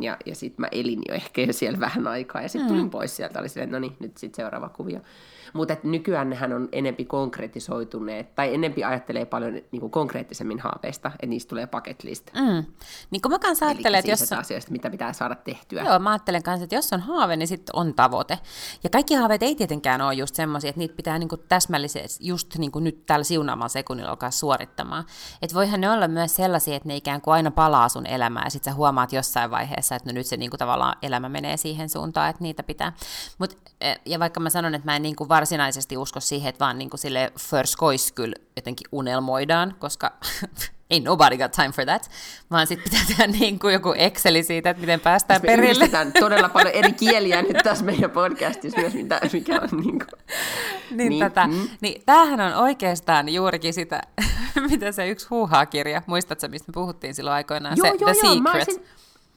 Ja, ja sitten mä elin jo ehkä jo siellä vähän aikaa, ja sitten tulin Mm. pois sieltä, oli silleen, no niin, nyt sitten seuraava kuvio. Mutta nykyään nehän on enempi konkretisoituneet, tai enempi ajattelee paljon niin kuin konkreettisemmin haaveista, että niistä tulee bucket list. Mm. Niin kuin mä kanssa ajattelen, että jos... siitä asioista, mitä pitää saada tehtyä. Joo, mä ajattelen kanssa, että jos on haave, niin sitten on tavoite. Ja kaikki haaveet ei tietenkään ole just semmoisia, että niitä pitää niinku täsmällisesti just niinku nyt tällä siunaamalla sekunnilla alkaa suorittamaan. Että voihan ne olla myös sellaisia, että ne ikään kuin aina palaa sun elämään, ja sitten sä huomaat jossain vaiheessa, että no nyt se niinku tavallaan elämä menee siihen suuntaan, että niitä pitää. Mut, eh, ja vaikka mä sanon, että mä en niinku varsinaisesti usko siihen, että vaan niinku sille förskois kyllä jotenkin unelmoidaan, koska ei nobody got time for that, vaan sitten pitää tehdä niin kuin joku Exceli siitä, että miten päästään Me perille. yhdistetään todella paljon eri kieliä nyt tässä meidän podcastissa myös, mitä, mikä on niin kuin... Niin, Niin, niin, tätä, mm. niin tämähän on oikeastaan juurikin sitä, mitä se yksi huuhaa-kirja, muistatko, mistä me puhuttiin silloin aikoinaan, Joo, se joo, The joo, Secret. mä olisin,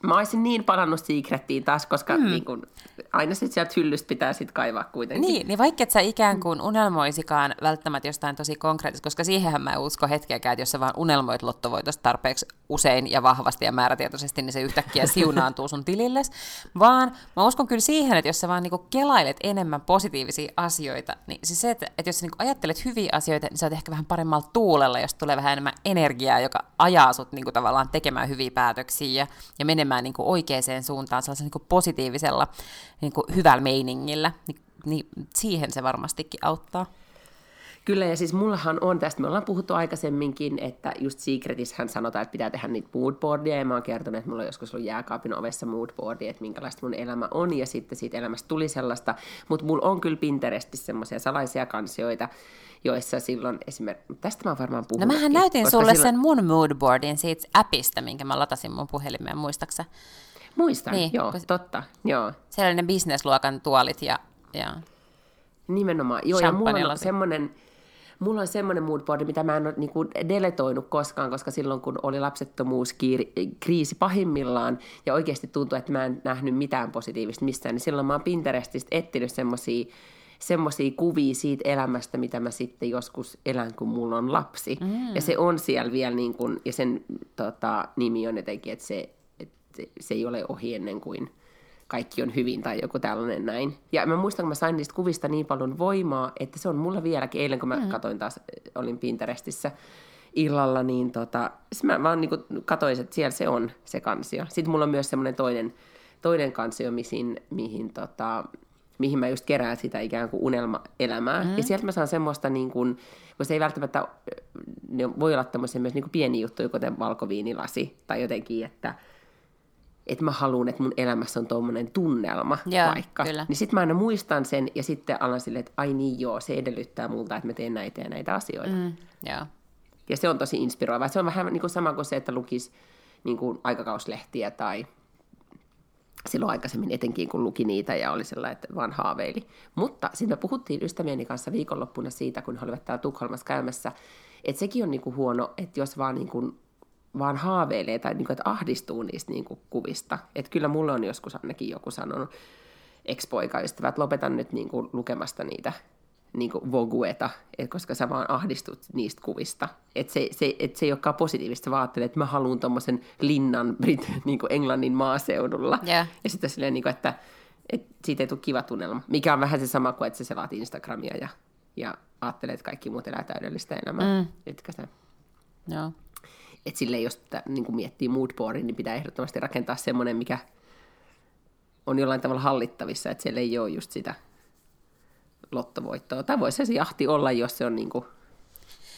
mä olisin niin palannut Secrettiin taas, koska mm. niin kun, aina sit sieltä hyllystä pitää sit kaivaa kuitenkin. Niin, niin vaikka et sä ikään kuin unelmoisikaan välttämättä jostain tosi konkreettista, koska siihenhän mä en usko hetkeäkään, että jos sä vaan unelmoit lottovoitosta tarpeeksi usein ja vahvasti ja määrätietoisesti, niin se yhtäkkiä siunaantuu sun tililles, vaan mä uskon kyllä siihen, että jos sä vaan niinku kelailet enemmän positiivisia asioita, niin siis se, että, että jos sä niinku ajattelet hyviä asioita, niin sä oot ehkä vähän paremmalla tuulella, jos tulee vähän enemmän energiaa, joka ajaa sut niinku tavallaan tekemään hyviä päätöksiä ja, ja menemään niinku oikeaan suuntaan sellaisella niinku positiivisella niinku hyvällä meiningillä, niin, niin siihen se varmastikin auttaa. Kyllä, ja siis mullahan on tästä, me ollaan puhuttu aikaisemminkin, että just Secretissähän sanotaan, että pitää tehdä niitä moodboardia, ja mä oon kertonut, että mulla on joskus ollut jääkaapin ovessa moodboardia, että minkälaista mun elämä on, ja sitten siitä elämästä tuli sellaista, mutta mulla on kyllä Pinterestissä semmoisia salaisia kansioita, joissa silloin esimerkiksi, tästä mä oon varmaan No puhunut. mähän näytin sulle sen mun moodboardin siitä appista, minkä mä latasin mun puhelimeen, muistaksa? Muistan, Niin, joo, kun totta, joo. Siellä oli ne bisnesluokan tuolit ja, ja Nimenomaan. Joo, ja mulla on semmoinen, mulla on semmoinen moodboard, mitä mä en ole niinku deletoinut koskaan, koska silloin kun oli lapsettomuuskriisi pahimmillaan ja oikeasti tuntui, että mä en nähnyt mitään positiivista mistään, niin silloin mä oon Pinterestistä etsinyt semmoisia semmoisia kuvia siitä elämästä, mitä mä sitten joskus elän, kun mulla on lapsi. Mm. Ja se on siellä vielä, niin kun, ja sen tota, nimi on jotenkin, että se, että se ei ole ohi ennen kuin kaikki on hyvin tai joku tällainen näin. Ja mä muistan, kun mä sain niistä kuvista niin paljon voimaa, että se on mulla vieläkin. Eilen, kun mä mm. katoin taas, olin Pinterestissä illalla, niin tota, mä vaan niin katoin, että siellä se on se kansio. Sitten mulla on myös semmoinen toinen, toinen kansio, mihin, mihin, tota, mihin mä just kerään sitä ikään kuin unelmaelämää. Mm. Ja sieltä mä saan semmoista, niin kuin, kun se ei välttämättä, ne voi olla tämmöisiä myös niin kuin pieniä juttuja, kuten valkoviinilasi tai jotenkin, että että mä haluan, että mun elämässä on tuommoinen tunnelma Joo, vaikka. kyllä. Niin sitten mä aina muistan sen ja sitten alan silleen, että ai niin joo, se edellyttää multa, että mä teen näitä ja näitä asioita. Mm. Mm, joo. Ja se on tosi inspiroivaa. Se on vähän niin kuin sama kuin se, että lukisi niin kuin aikakauslehtiä tai silloin aikaisemmin etenkin, kun luki niitä ja oli sellainen, että vaan haaveili. Mutta sitten me puhuttiin ystävieni kanssa viikonloppuna siitä, kun he olivat täällä Tukholmassa käymässä, että sekin on niin kuin huono, että jos vaan, niin kuin, vaan haaveilee tai niin kuin, että ahdistuu niistä niin kuin kuvista. Että kyllä mulle on joskus ainakin joku sanonut, ex-poikaystävä, että lopetan nyt niin kuin lukemasta niitä niin kuin vogueta, et koska sä vaan ahdistut niistä kuvista. Että se, se, et se ei olekaan positiivista, vaan ajattelee, että mä haluan tuommoisen linnan Brit, niin kuin Englannin maaseudulla. Joo. Ja sitten silleen, niin kuin, että, että siitä ei tule kiva tunnelma. Mikä on vähän se sama kuin, että sä selaat Instagramia ja, ja ajattelet, että kaikki muut elää täydellistä elämää. Mm. Etkä sä Joo. että silleen, jos tä, niin kuin miettii moodboardin, niin pitää ehdottomasti rakentaa semmoinen, mikä on jollain tavalla hallittavissa, että siellä ei ole just sitä lottovoittoa. Tai voisi se jahti olla, jos se on niin kuin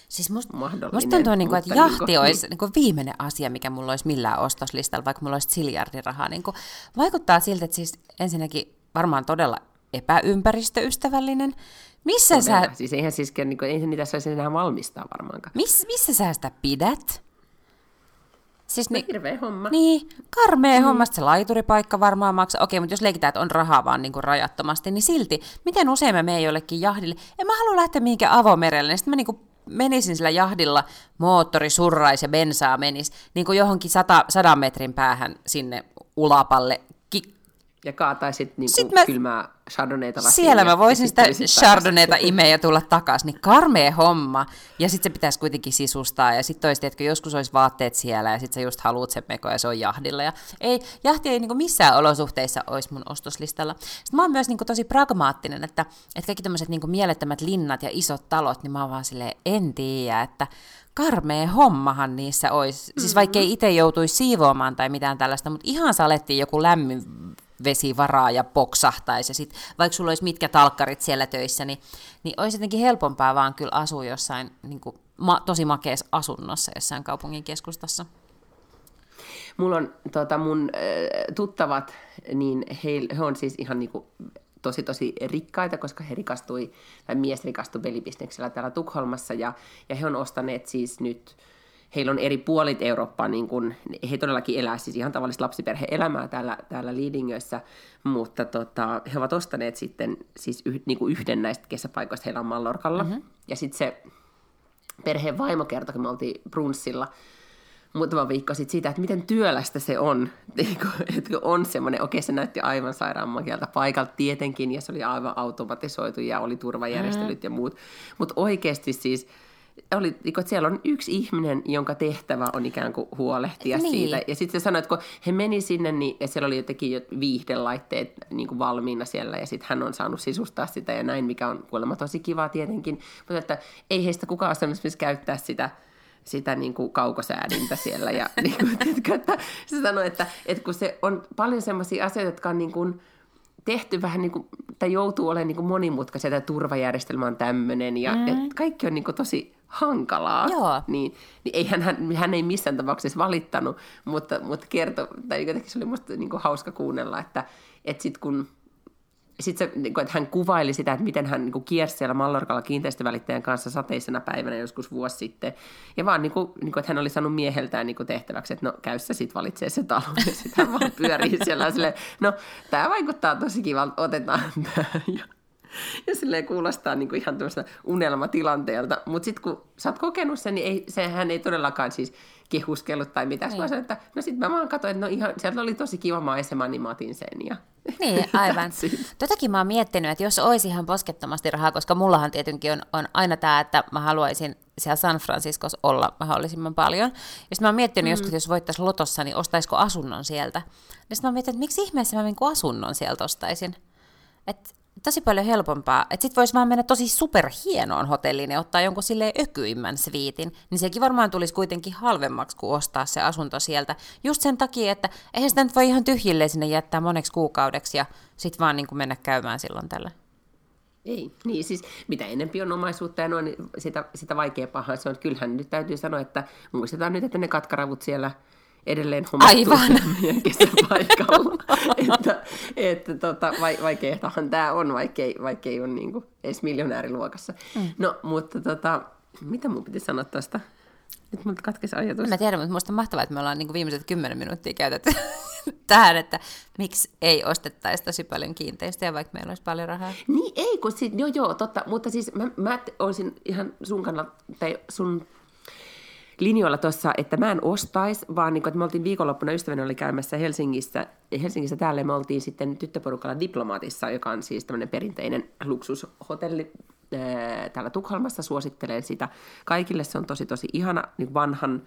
Siis musta, mahdollinen. musta tuntuu, niin kuin, että mutta jahti niin kuin- olisi niin kuin viimeinen asia, mikä mulla olisi millään ostoslistalla, vaikka mulla olisi siljardirahaa. Niin kuin, vaikuttaa siltä, että siis ensinnäkin varmaan todella epäympäristöystävällinen. Missä sä, Todella. Siis eihän siis, niin kuin, ei se niitä saisi enää valmistaa varmaankaan. miss, missä sä sitä pidät? Siis No, niin, hirveä homma. niin, karmea mm. hommasta se laituripaikka varmaan maksaa. Okei, mutta jos leikitään, että on rahaa vaan niin kuin rajattomasti, niin silti, miten usein mä menen jollekin jahdille? En mä halua lähteä mihinkään avomerelle, niin sitten mä niin kuin menisin sillä jahdilla, moottori surraisi ja bensaa menisi niin kuin johonkin sata, sadan metrin päähän sinne ulapalle. Ja kaataisit niin kuin mä- kylmää chardonnayta lasiin siellä mä voisin sit sitä chardonnayta imeä ja tulla takaisin, niin karmea homma. Ja sitten se pitäisi kuitenkin sisustaa, ja sitten olisi, että joskus olisi vaatteet siellä, ja sitten sä just haluat sen meko, ja se on jahdilla. Ja ei, jahti ei niinku missään olosuhteissa olisi mun ostoslistalla. Sitten mä oon myös niinku tosi pragmaattinen, että, että kaikki tämmöiset niinku mielettömät linnat ja isot talot, niin mä oon vaan silleen, en tiedä, että karmea hommahan niissä olisi. Siis vaikka ei itse joutuisi siivoamaan tai mitään tällaista, mutta ihan salettiin joku lämmin vesivaraa ja poksahtaisi, ja sit, vaikka sulla olisi mitkä talkkarit siellä töissä, niin, niin olisi jotenkin helpompaa vaan kyllä asua jossain niin kuin, ma, tosi makeassa asunnossa jossain kaupungin keskustassa. Mulla on tota, mun äh, tuttavat, niin he, he on siis ihan niinku tosi tosi rikkaita, koska he rikastui, tai mies rikastui pelibisneksellä täällä Tukholmassa, ja, ja he on ostaneet siis nyt, heillä on eri puolit Eurooppaa, niin kun, he todellakin elää siis ihan tavallista lapsiperhe-elämää täällä, täällä Liidingössä, mutta tota, he ovat ostaneet sitten siis yh, niin kuin yhden näistä kesäpaikoista, heillä on Mallorkalla, mm-hmm. ja sitten se perheen vaimo kertoi, kun me oltiin brunssilla muutama viikko sitten siitä, että miten työlästä se on. Niin Että on semmoinen, okei se näytti aivan sairaan makealta paikalta tietenkin, ja se oli aivan automatisoitu ja oli turvajärjestelyt mm. ja muut. Mutta oikeasti siis oli, että siellä on yksi ihminen, jonka tehtävä on ikään kuin huolehtia Niin. siitä. Ja sitten se sanoi, että kun he meni sinne, niin, ja siellä oli jotenkin jo viihdelaitteet niin kuin valmiina siellä, ja sitten hän on saanut sisustaa sitä ja näin, mikä on kuulemma tosi kivaa tietenkin. Mutta että ei heistä kukaan ole sellaista, missä käyttää sitä sitä niin kuin kaukosäädintä siellä. Ja, niin kuin, tiedätkö, että se sanoi, että, että kun se on paljon sellaisia asioita, jotka on niin kuin tehty vähän niin kuin, tai joutuu olemaan niin kuin monimutkaisia, tai turvajärjestelmä on tämmöinen, ja, mm. ja kaikki on niin kuin tosi hankalaa. Joo. Niin, niin eihän hän, hän ei missään tapauksessa valittanut, mutta, mutta kertoi, tai jotenkin se oli musta niin kuin hauska kuunnella, että, että sitten kun sitten se, niin kuin, että hän kuvaili sitä, että miten hän niin kuin, kiersi siellä Mallorcalla kiinteistövälittäjän kanssa sateisena päivänä joskus vuosi sitten. Ja vaan, niin kuin, niin kuin, että hän oli saanut mieheltään niin kuin, tehtäväksi, että no käy sä sitten valitsee se talo. Ja sitten hän vaan pyörii siellä sille, no tämä vaikuttaa tosi kivalta, otetaan tämä. Ja, ja silleen kuulostaa niin kuin ihan tuosta unelmatilanteelta. Mutta sitten kun sä oot kokenut sen, niin ei, sehän ei todellakaan siis kehuskellut tai mitään. Niin. Vaan sanoin, että no sitten mä vaan katsoin, että no ihan, sieltä oli tosi kiva maisema, niin mä otin sen. Ja Niin, aivan. Totakin mä oon miettinyt, että jos olisi ihan poskettomasti rahaa, koska mullahan tietenkin on, on aina tämä, että mä haluaisin siellä San Franciscossa olla mahdollisimman paljon. Ja sitten mä oon miettinyt mm. joskus, jos voittaisi lotossa, niin ostaisiko asunnon sieltä. Ja sitten mä oon miettinyt, että miksi ihmeessä mä asunnon sieltä ostaisin. Et tosi paljon helpompaa. Että sit voisi vaan mennä tosi superhienoon hotelliin ja ottaa jonkun silleen ökyimmän sviitin. Niin sekin varmaan tulisi kuitenkin halvemmaksi kuin ostaa se asunto sieltä. Just sen takia, että eihän sitä nyt voi ihan tyhjilleen sinne jättää moneksi kuukaudeksi ja sit vaan niin kuin mennä käymään silloin tällä. Ei, niin siis mitä enempi on omaisuutta ja noin, niin sitä, sitä vaikeampaa se on. Kyllähän nyt täytyy sanoa, että muistetaan nyt, että ne katkaravut siellä edelleen hommattu Aivan. meidän kesäpaikalla. että, että tota, vai, vaikeatahan tämä on, vaikkei, vaikkei ole niinku edes miljonääriluokassa. Mm. No, mutta tota, mitä mun piti sanoa tästä? Nyt multa katkesi ajatus. Mä tiedä, mutta musta on mahtavaa, että me ollaan niin kuin viimeiset kymmenen minuuttia käytetty tähän, että miksi ei ostettaisi tosi paljon kiinteistöjä, vaikka meillä olisi paljon rahaa. Niin ei, kun sit, joo joo, totta, mutta siis mä, mä olisin ihan sun kannalta, tai sun linjoilla tuossa, että mä en ostais, vaan niin kuin, että me oltiin viikonloppuna ystäväni oli käymässä Helsingissä, Helsingissä täällä me oltiin sitten tyttöporukalla Diplomaatissa, joka on siis tämmöinen perinteinen luksushotelli ää, täällä Tukholmassa, suosittelen sitä kaikille, se on tosi tosi ihana niin vanhan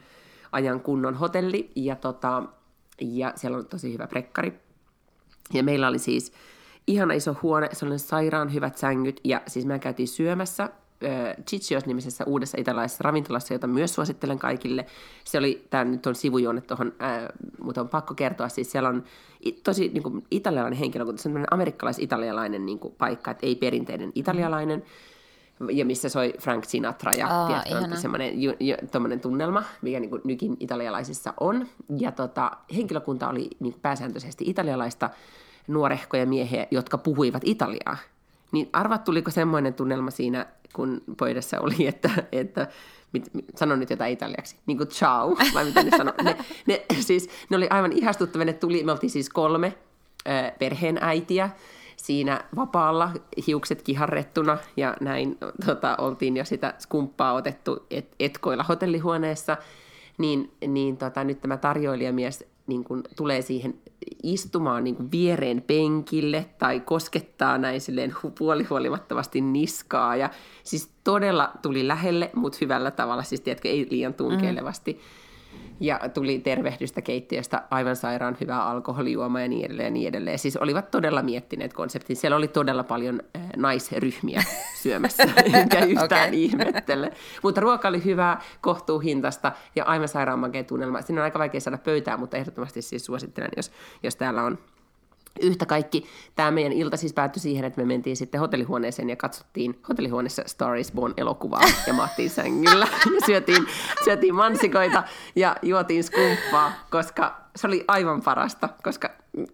ajan kunnon hotelli ja, tota, ja siellä on tosi hyvä prekkari. Ja meillä oli siis ihana iso huone, se oli sairaan hyvät sängyt ja siis me käytiin syömässä Chichios-nimisessä uudessa italaisessa ravintolassa, jota myös suosittelen kaikille. Se oli, tämä nyt on sivujuonne tuohon, mutta on pakko kertoa, siis siellä on tosi niin kuin, italialainen henkilö, kun se on amerikkalais-italialainen niin kuin, paikka, että ei perinteinen italialainen, ja missä soi Frank Sinatra ja tiedätkö, ihana. semmoinen ju, ju, tunnelma, mikä niin kuin, nykin italialaisissa on. Ja tota, henkilökunta oli niin kuin, pääsääntöisesti italialaista nuorehkoja miehiä, jotka puhuivat italiaa. Niin arvat, tuliko semmoinen tunnelma siinä, kun pöydässä oli, että, että mit, mit, nyt jotain italiaksi, niin kuin ciao, vai mitä ne sanoi. Ne, ne, siis, ne oli aivan ihastuttavia, ne tuli, me oltiin siis kolme ö, perheenäitiä siinä vapaalla, hiukset kiharrettuna ja näin tota, oltiin jo sitä skumppaa otettu et, etkoilla hotellihuoneessa, niin, niin tota, nyt tämä tarjoilijamies niin kuin tulee siihen istumaan niin kuin viereen penkille tai koskettaa näin silleen hu- puolihuolimattomasti niskaa. Ja siis todella tuli lähelle, mutta hyvällä tavalla, siis tiedätkö, ei liian tunkeilevasti. Mm. Ja tuli tervehdystä keittiöstä aivan sairaan hyvää alkoholijuomaa ja niin edelleen ja niin edelleen. Siis olivat todella miettineet konseptin. Siellä oli todella paljon äh, naisryhmiä syömässä, enkä yhtään okay. ihmettele. Mutta ruoka oli hyvää, kohtuuhintasta ja aivan sairaan makea tunnelma. Siinä on aika vaikea saada pöytää, mutta ehdottomasti siis suosittelen, jos, jos täällä on yhtä kaikki. Tämä meidän ilta siis päättyi siihen, että me mentiin sitten hotellihuoneeseen ja katsottiin hotellihuoneessa Star is Born elokuvaa ja maattiin sängyllä ja syötiin, syötiin mansikoita ja juotiin skumppaa, koska se oli aivan parasta, koska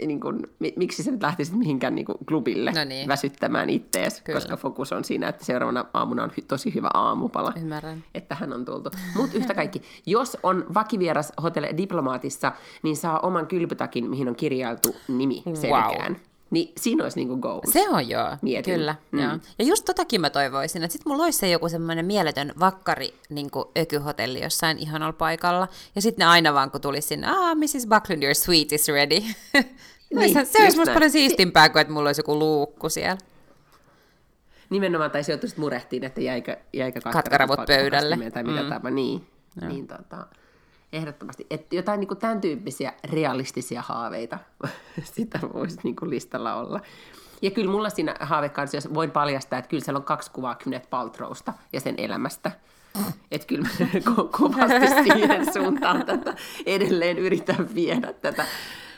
niin kuin, miksi sä nyt lähtisit mihinkään niin kuin klubille No niin. väsyttämään ittees, Kyllä. koska fokus on siinä, että seuraavana aamuna on hy- tosi hyvä aamupala Ymmärrän. että hän on tultu. Mutta yhtä kaikki, jos on vakivieras hotelli diplomaatissa, niin saa oman kylpytakin, mihin on kirjailtu nimi selkään. Niin siinä olisi niinku goals. Se on joo, Mietin. kyllä. Mm. Joo. Ja just totakin mä toivoisin, että sit mulla olisi se joku semmoinen mieletön vakkari niin ökyhotelli jossain ihanalla paikalla. Ja sitten ne aina vaan kun tulisi sinne, ah, Mrs. Buckland, your suite is ready. niin, se olisi musta paljon siistimpää kuin, että mulla olisi joku luukku siellä. Nimenomaan, tai se joutuisit murehtiin, että jäikö, jäikö Katkaravut pöydälle. Tai mitä mm. tämä, niin. niin tota, ehdottomasti. Että jotain niin tämän tyyppisiä realistisia haaveita sitä voisi niin listalla olla. Ja kyllä mulla siinä haavekansiossa voin paljastaa, että kyllä siellä on kaksi kuvaa Kynet Paltrousta ja sen elämästä. Että kyllä mä ko- kovasti siihen suuntaan tätä edelleen yritän viedä tätä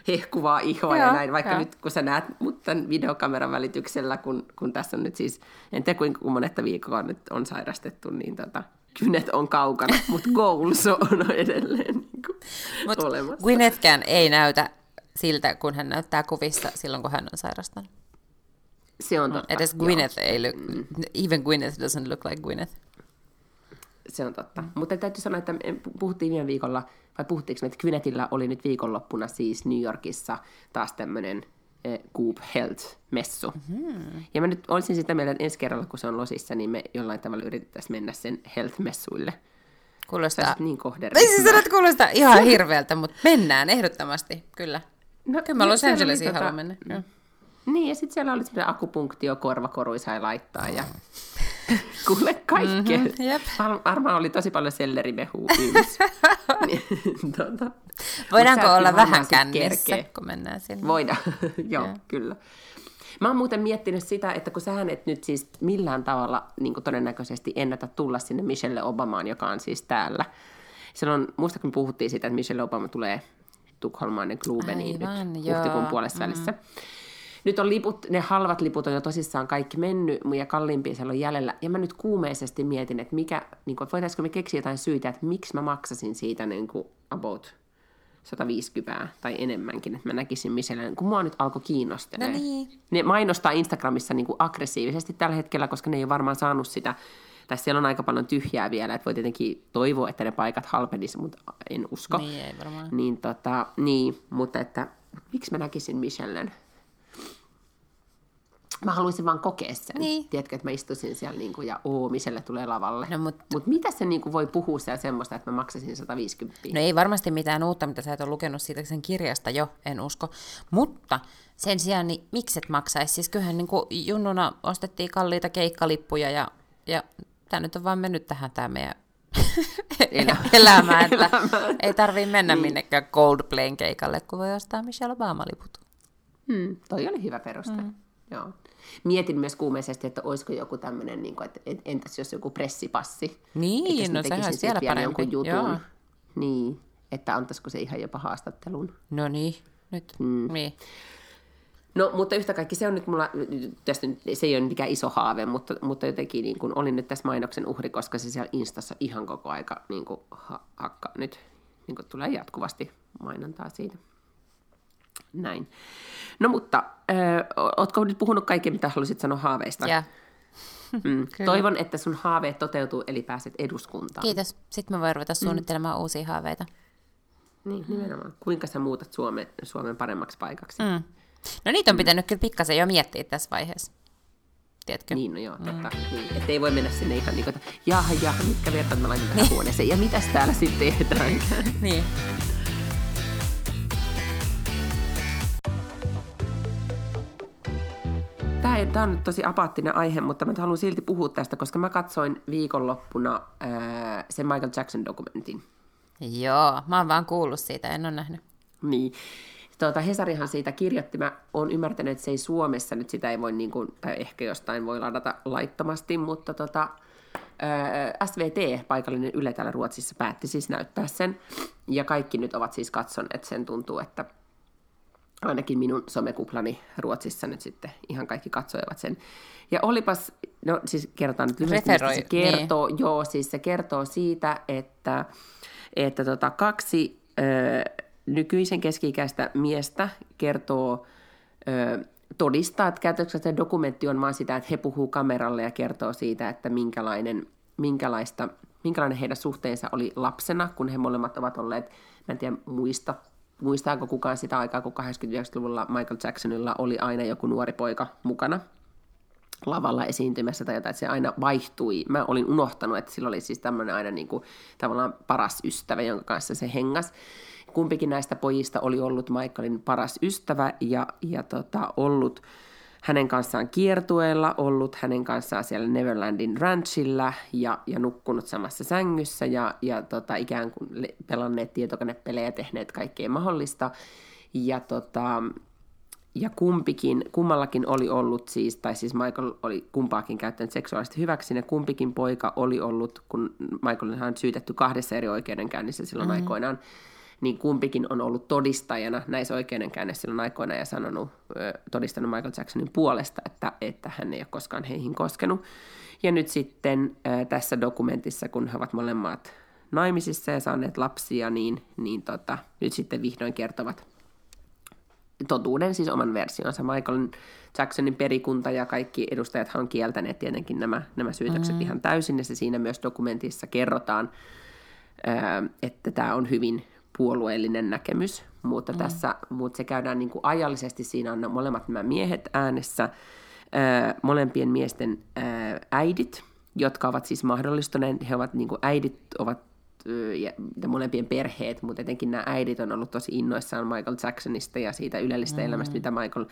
hehkuvaa ihoa ja Joo, näin, vaikka joo. nyt kun sä näet mut tämän videokameran välityksellä, kun, kun tässä on nyt siis, en tiedä kuinka monetta viikkoa nyt on sairastettu, niin tota, kynet on kaukana, mutta goals on edelleen niin kuin Mut olemassa. Gwynethkään ei näytä siltä, kun hän näyttää kuvissa silloin, kun hän on sairastanut. Se on totta. Edes joo. Gwyneth ei look, even Gwyneth doesn't look like Gwyneth. Se on totta. Mutta täytyy sanoa, että puhuttiin viime viikolla, vai puhuttiinko me, että Kynetillä oli nyt viikonloppuna siis New Yorkissa taas tämmöinen Coop Health-messu. Mm-hmm. Ja mä nyt olisin sitä mieltä, että ensi kerralla, kun se on Losissa, niin me jollain tavalla yritettäisiin mennä sen Health-messuille. Kuulostaa... Sä niin kohderin. Ei siis sanot kuulostaa ihan hirveältä, mutta mennään ehdottomasti, kyllä. No, Kyllä mä Los Angelesiin tota- haluan mennä. Joo. Niin, ja sitten siellä oli semmoinen akupunktio, korvakoruja sai laittaa ja kuule kaikkea. Mhm, jep. Var- varmaan oli tosi paljon sellerimehua yhdessä. niin, tota. Voidaanko olla vähän kännissä, kun mennään sinne? Voidaan, joo, Joo. kyllä. Mä oon muuten miettinyt sitä, että kun sähän et nyt siis millään tavalla niin todennäköisesti ennätä tulla sinne Michelle Obamaan, joka on siis täällä. Silloin, muista kun puhuttiin siitä, että Michelle Obama tulee Tukholmaan ja Glubeniin Aivan, nyt joo. huhtikuun puolessa välissä. Nyt on liput, ne halvat liput on jo tosissaan kaikki mennyt, ja kalliimpia siellä on jäljellä. Ja mä nyt kuumeisesti mietin, että mikä, niin kuin, voitaisiinko me keksiä jotain syitä, että miksi mä maksasin siitä niin kuin about 150 tai enemmänkin, että mä näkisin Michellen, kun mua nyt alkoi kiinnostaa. No niin. Ne mainostaa Instagramissa niin kuin aggressiivisesti tällä hetkellä, koska ne ei ole varmaan saanut sitä, tai siellä on aika paljon tyhjää vielä, että voi tietenkin toivoa, että ne paikat halpenisi, mutta en usko. Niin, ei varmaan. Niin, tota, niin mutta että miksi mä näkisin Michellen? Mä haluaisin vaan kokea sen. Niin. Tiedätkö, että mä istuisin siellä niin kuin, ja oo, Michelle tulee lavalle. No, mut- Mut mitä se niin kuin, voi puhua siellä semmoista, että mä maksasin 150? No ei varmasti mitään uutta, mitä sä et ole lukenut siitä sen kirjasta jo, en usko. Mutta sen sijaan, niin miksi et maksaisi? Siis kyllähän niin kuin junnuna ostettiin kalliita keikkalippuja ja, ja tämä nyt on vaan mennyt tähän tämä meidän Elämä. elämä, että Elämään. ei tarvii mennä niin. minnekään Coldplayn keikalle, kun voi ostaa Michelle Obama-liput. Hmm, toi oli hyvä peruste. Mm. Joo. Mietin myös kuumeisesti, että olisiko joku tämmöinen, niin kuin, että et- entäs jos joku pressipassi. Niin, Etäs mä no sehän olisi vielä jonkun jutun. Joo. Niin, että antaisiko se ihan jopa haastattelun. No niin, nyt. Mm. Niin. No, mutta yhtä kaikki se on nyt mulla, tästä nyt, se ei ole mikään iso haave, mutta, mutta jotenkin niin kuin, olin nyt tässä mainoksen uhri, koska se siellä Instassa ihan koko aika niin kuin, ha, hakka nyt, niin kuin, tulee jatkuvasti mainontaa siitä. Näin. No mutta, ö, ootko nyt puhunut kaiken, mitä halusit sanoa haaveista? Ja, Mm. Kyllä. Toivon, että sun haaveet toteutuu, eli pääset eduskuntaan. kiitos. Sitten me voin ruveta suunnittelemaan uusia haaveita. Niin, nimenomaan. Kuinka sä muutat Suomen, Suomen paremmaksi paikaksi? Mm. No niitä on pitänyt kyllä pikkasen jo miettiä tässä vaiheessa. Tiedätkö? Niin, no joo, totta. Niin, että ei voi mennä sinne ihan niin kuin, että jaha, jaha, mitkä vertat mä laitan tähän huoneeseen, ja mitäs täällä sitten tehdään? niin. Tämä, tämä on nyt tosi apaattinen aihe, mutta mä haluan silti puhua tästä, koska mä katsoin viikonloppuna ää, sen Michael Jackson-dokumentin. Joo, mä oon vaan kuullut siitä, en ole nähnyt. Niin. Tuota, Hesarihan siitä kirjoitti, mä oon ymmärtänyt, että se ei Suomessa, nyt sitä ei voi, niin kuin, tai ehkä jostain voi ladata laittomasti, mutta tota, ää, SVT, paikallinen Yle täällä Ruotsissa, päätti siis näyttää sen, ja kaikki nyt ovat siis katsoneet sen, tuntuu, että ainakin minun somekuplani Ruotsissa nyt sitten ihan kaikki katsoivat sen. Ja olipas, no siis kerrotaan nyt lyhyesti, Referoi, se kertoo, niin. joo, siis se kertoo siitä, että, että tota, kaksi ö, nykyisen keski-ikäistä miestä kertoo, ö, todistaa, että käytännössä se dokumentti on vaan sitä, että he puhuu kameralle ja kertoo siitä, että minkälainen, minkälaista, minkälainen heidän suhteensa oli lapsena, kun he molemmat ovat olleet, mä en tiedä muista, muistaako kukaan sitä aikaa, kun 89-luvulla Michael Jacksonilla oli aina joku nuori poika mukana lavalla esiintymässä tai jotain, että se aina vaihtui. Mä olin unohtanut, että sillä oli siis tämmöinen aina niin kuin, tavallaan paras ystävä, jonka kanssa se hengas. Kumpikin näistä pojista oli ollut Michaelin paras ystävä ja, ja tota, ollut hänen kanssaan kiertueella, ollut hänen kanssaan siellä Neverlandin ranchilla ja, ja nukkunut samassa sängyssä ja, ja tota, ikään kuin pelanneet tietokonepelejä, tehneet kaikkea mahdollista. Ja tota, ja kumpikin, kummallakin oli ollut siis, tai siis Michael oli kumpaakin käyttänyt seksuaalisesti hyväksi, ja kumpikin poika oli ollut, kun Michael on syytetty kahdessa eri oikeudenkäynnissä silloin mm-hmm. aikoinaan, niin kumpikin on ollut todistajana näissä oikeudenkäynnissä silloin aikoinaan ja sanonut, todistanut Michael Jacksonin puolesta, että, että hän ei ole koskaan heihin koskenut. Ja nyt sitten tässä dokumentissa, kun he ovat molemmat naimisissa ja saaneet lapsia, niin, niin tota, nyt sitten vihdoin kertovat totuuden, siis oman versionsa. Michael Jacksonin perikunta ja kaikki edustajat on kieltäneet tietenkin nämä, nämä syytökset mm. ihan täysin, ja se siinä myös dokumentissa kerrotaan, että tämä on hyvin puolueellinen näkemys, mutta, mm. tässä, mutta se käydään niin kuin ajallisesti, siinä on molemmat nämä miehet äänessä, ää, molempien miesten ää, äidit, jotka ovat siis mahdollistuneet, he ovat niin kuin äidit ovat ja, ja molempien perheet, mutta etenkin nämä äidit on ollut tosi innoissaan Michael Jacksonista ja siitä ylellistä mm. elämästä, mitä Michael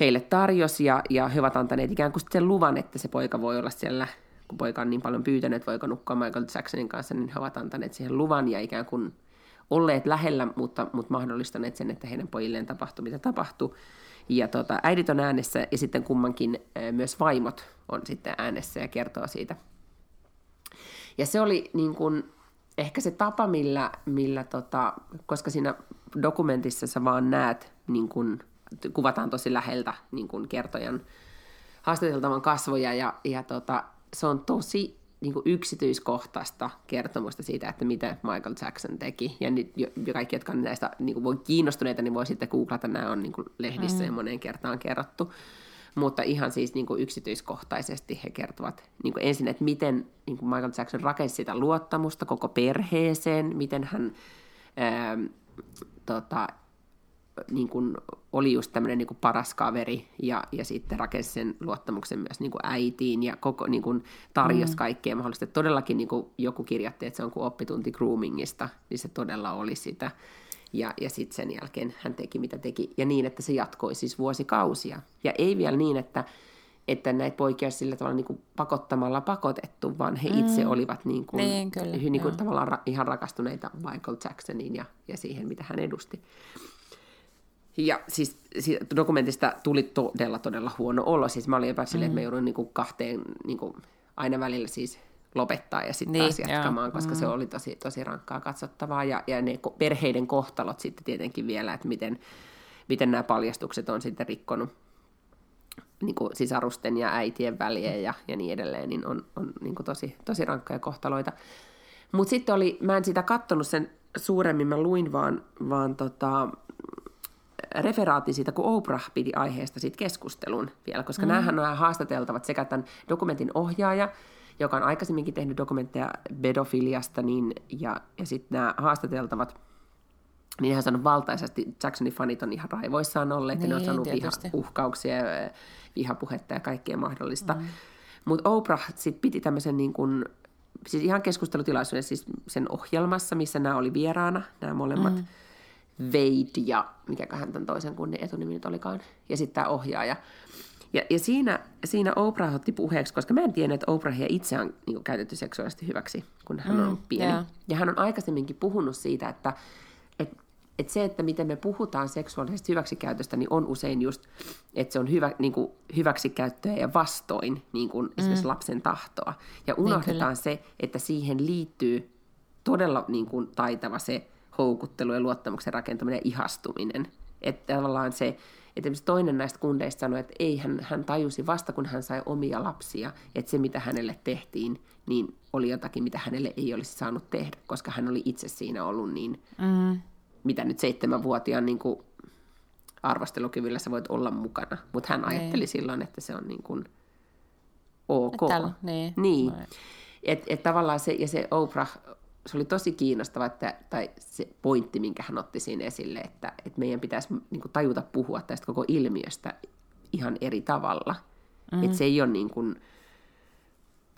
heille tarjosi, ja, ja he ovat antaneet ikään kuin sen luvan, että se poika voi olla siellä, kun poika on niin paljon pyytänyt, että voiko nukkua Michael Jacksonin kanssa, niin he ovat antaneet siihen luvan ja ikään kuin olleet lähellä, mutta, mutta mahdollistaneet sen, että heidän pojilleen tapahtui, mitä tapahtui. Ja tota, äidit on äänessä ja sitten kummankin myös vaimot on sitten äänessä ja kertoo siitä. Ja se oli niin kuin, ehkä se tapa, millä, millä tota, koska siinä dokumentissa sä vaan näet, niin kun, kuvataan tosi läheltä niin kun kertojan haastateltavan kasvoja, ja, ja tota, se on tosi niin kuin yksityiskohtaista kertomusta siitä, että mitä Michael Jackson teki. Ja, nyt, ja kaikki, jotka on näistä niin kuin voi kiinnostuneita, niin voi sitten googlata, nämä on niin kuin lehdissä mm. ja moneen kertaan kerrottu. Mutta ihan siis niin kuin yksityiskohtaisesti he kertovat niin kuin ensin, että miten niin kuin Michael Jackson rakensi sitä luottamusta koko perheeseen, miten hän ää, tota, niin kuin oli just tämmöinen niin paras kaveri ja, ja sitten rakensi sen luottamuksen myös niin kuin äitiin ja koko, niin kuin tarjosi mm. kaikkea mahdollista. Todellakin niin kuin joku kirjoitti, että se on kuin oppitunti groomingista, niin se todella oli sitä. Ja, ja sitten sen jälkeen hän teki mitä teki. Ja niin, että se jatkoi siis vuosikausia. Ja ei vielä niin, että, että näitä poikia sillä tavalla niin kuin pakottamalla pakotettu, vaan he itse mm. olivat niin kuin, niin, kyllä, niin kuin tavallaan ra- ihan rakastuneita Michael Jacksoniin ja, ja siihen, mitä hän edusti. Ja siis dokumentista tuli todella, todella huono olo. Siis mä olin jopa silleen, mm. että mä joudun niin kuin kahteen niin kuin aina välillä siis lopettaa ja sitten niin, taas jatkamaan, joo. koska mm. se oli tosi, tosi rankkaa katsottavaa. Ja, ja ne perheiden kohtalot sitten tietenkin vielä, että miten, miten nämä paljastukset on sitten rikkonut niin kuin sisarusten ja äitien väliä ja, ja niin edelleen, niin on, on niin kuin tosi, tosi rankkoja kohtaloita. Mutta sitten oli, mä en sitä kattonut sen suuremmin, mä luin vaan, vaan tota, referaatti siitä, kun Oprah piti aiheesta sit keskustelun vielä, koska mm. näähän on haastateltavat sekä tämän dokumentin ohjaaja, joka on aikaisemminkin tehnyt dokumentteja pedofiliasta, niin, ja, ja sitten nämä haastateltavat, niin hän sanoi valtaisesti, Jacksonin fanit on ihan raivoissaan olleet, niin, ja ne on niin, saanut viha, uhkauksia, vihapuhetta ja kaikkea mahdollista. Mm. Mutta Oprah sitten piti tämmöisen niin kuin, siis ihan keskustelutilaisuuden siis sen ohjelmassa, missä nämä oli vieraana, nämä molemmat mm Wade ja mikäköhän tämän toisen kunnin etunimi nyt olikaan, ja sitten tämä ohjaaja. Ja, ja siinä, siinä Oprah otti puheeksi, koska mä en tiedä, että Oprahia itse on niin käytetty seksuaalisesti hyväksi, kun hän on mm, pieni. Yeah. Ja hän on aikaisemminkin puhunut siitä, että et, et se, että miten me puhutaan seksuaalisesta hyväksikäytöstä, niin on usein just, että se on hyvä, niin kuin hyväksikäyttöä ja vastoin niin kuin mm. esimerkiksi lapsen tahtoa. Ja niin, unohdetaan niin, se, että siihen liittyy todella niin kuin taitava se houkuttelu ja luottamuksen rakentaminen ja ihastuminen. Että tavallaan se, että toinen näistä kundeista sanoi, että ei hän, hän tajusi vasta kun hän sai omia lapsia, että se mitä hänelle tehtiin, niin oli jotakin, mitä hänelle ei olisi saanut tehdä, koska hän oli itse siinä ollut niin, mm. mitä nyt seitsemänvuotiaan niin kuin arvostelukyvyllä sä voit olla mukana. Mutta hän niin. ajatteli silloin, että se on niin kuin ok. Täällä, niin. niin. Että et tavallaan se, ja se Oprah se oli tosi kiinnostava, että, tai se pointti, minkä hän otti siinä esille, että, että meidän pitäisi niin kuin, tajuta puhua tästä koko ilmiöstä ihan eri tavalla. Mm-hmm. Että se ei ole niin kuin,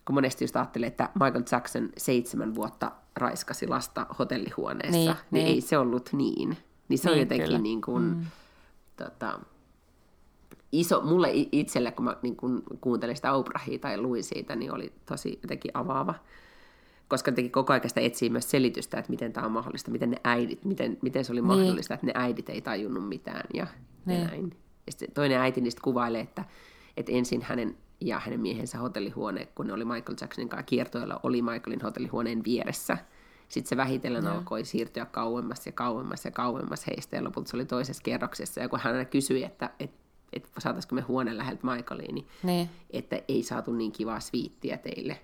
kun monesti just ajattelee, että Michael Jackson seitsemän vuotta raiskasi lasta hotellihuoneessa, niin, niin, niin. ei se ollut niin. Niin se niin, on jotenkin kyllä. niin kuin, mm. tota, iso, mulle itselle, kun mä niin kun kuuntelin sitä Oprahia tai luin siitä, niin oli tosi jotenkin avaava koska teki koko ajan sitä etsii myös selitystä, että miten tämä on mahdollista, miten ne äidit, miten, miten se oli niin. mahdollista, että ne äidit ei tajunnut mitään ja, niin. ja näin. Ja sitten toinen äiti niistä kuvailee, että, että ensin hänen ja hänen miehensä hotellihuone, kun ne oli Michael Jacksonin kanssa kiertoilla, oli Michaelin hotellihuoneen vieressä. Sitten se vähitellen no. alkoi siirtyä kauemmas ja kauemmas ja kauemmas heistä, ja lopulta se oli toisessa kerroksessa. Ja kun hän kysyi, että, että, että saataisiko me huoneen läheltä Michaeliin, niin, niin että ei saatu niin kivaa sviittiä teille,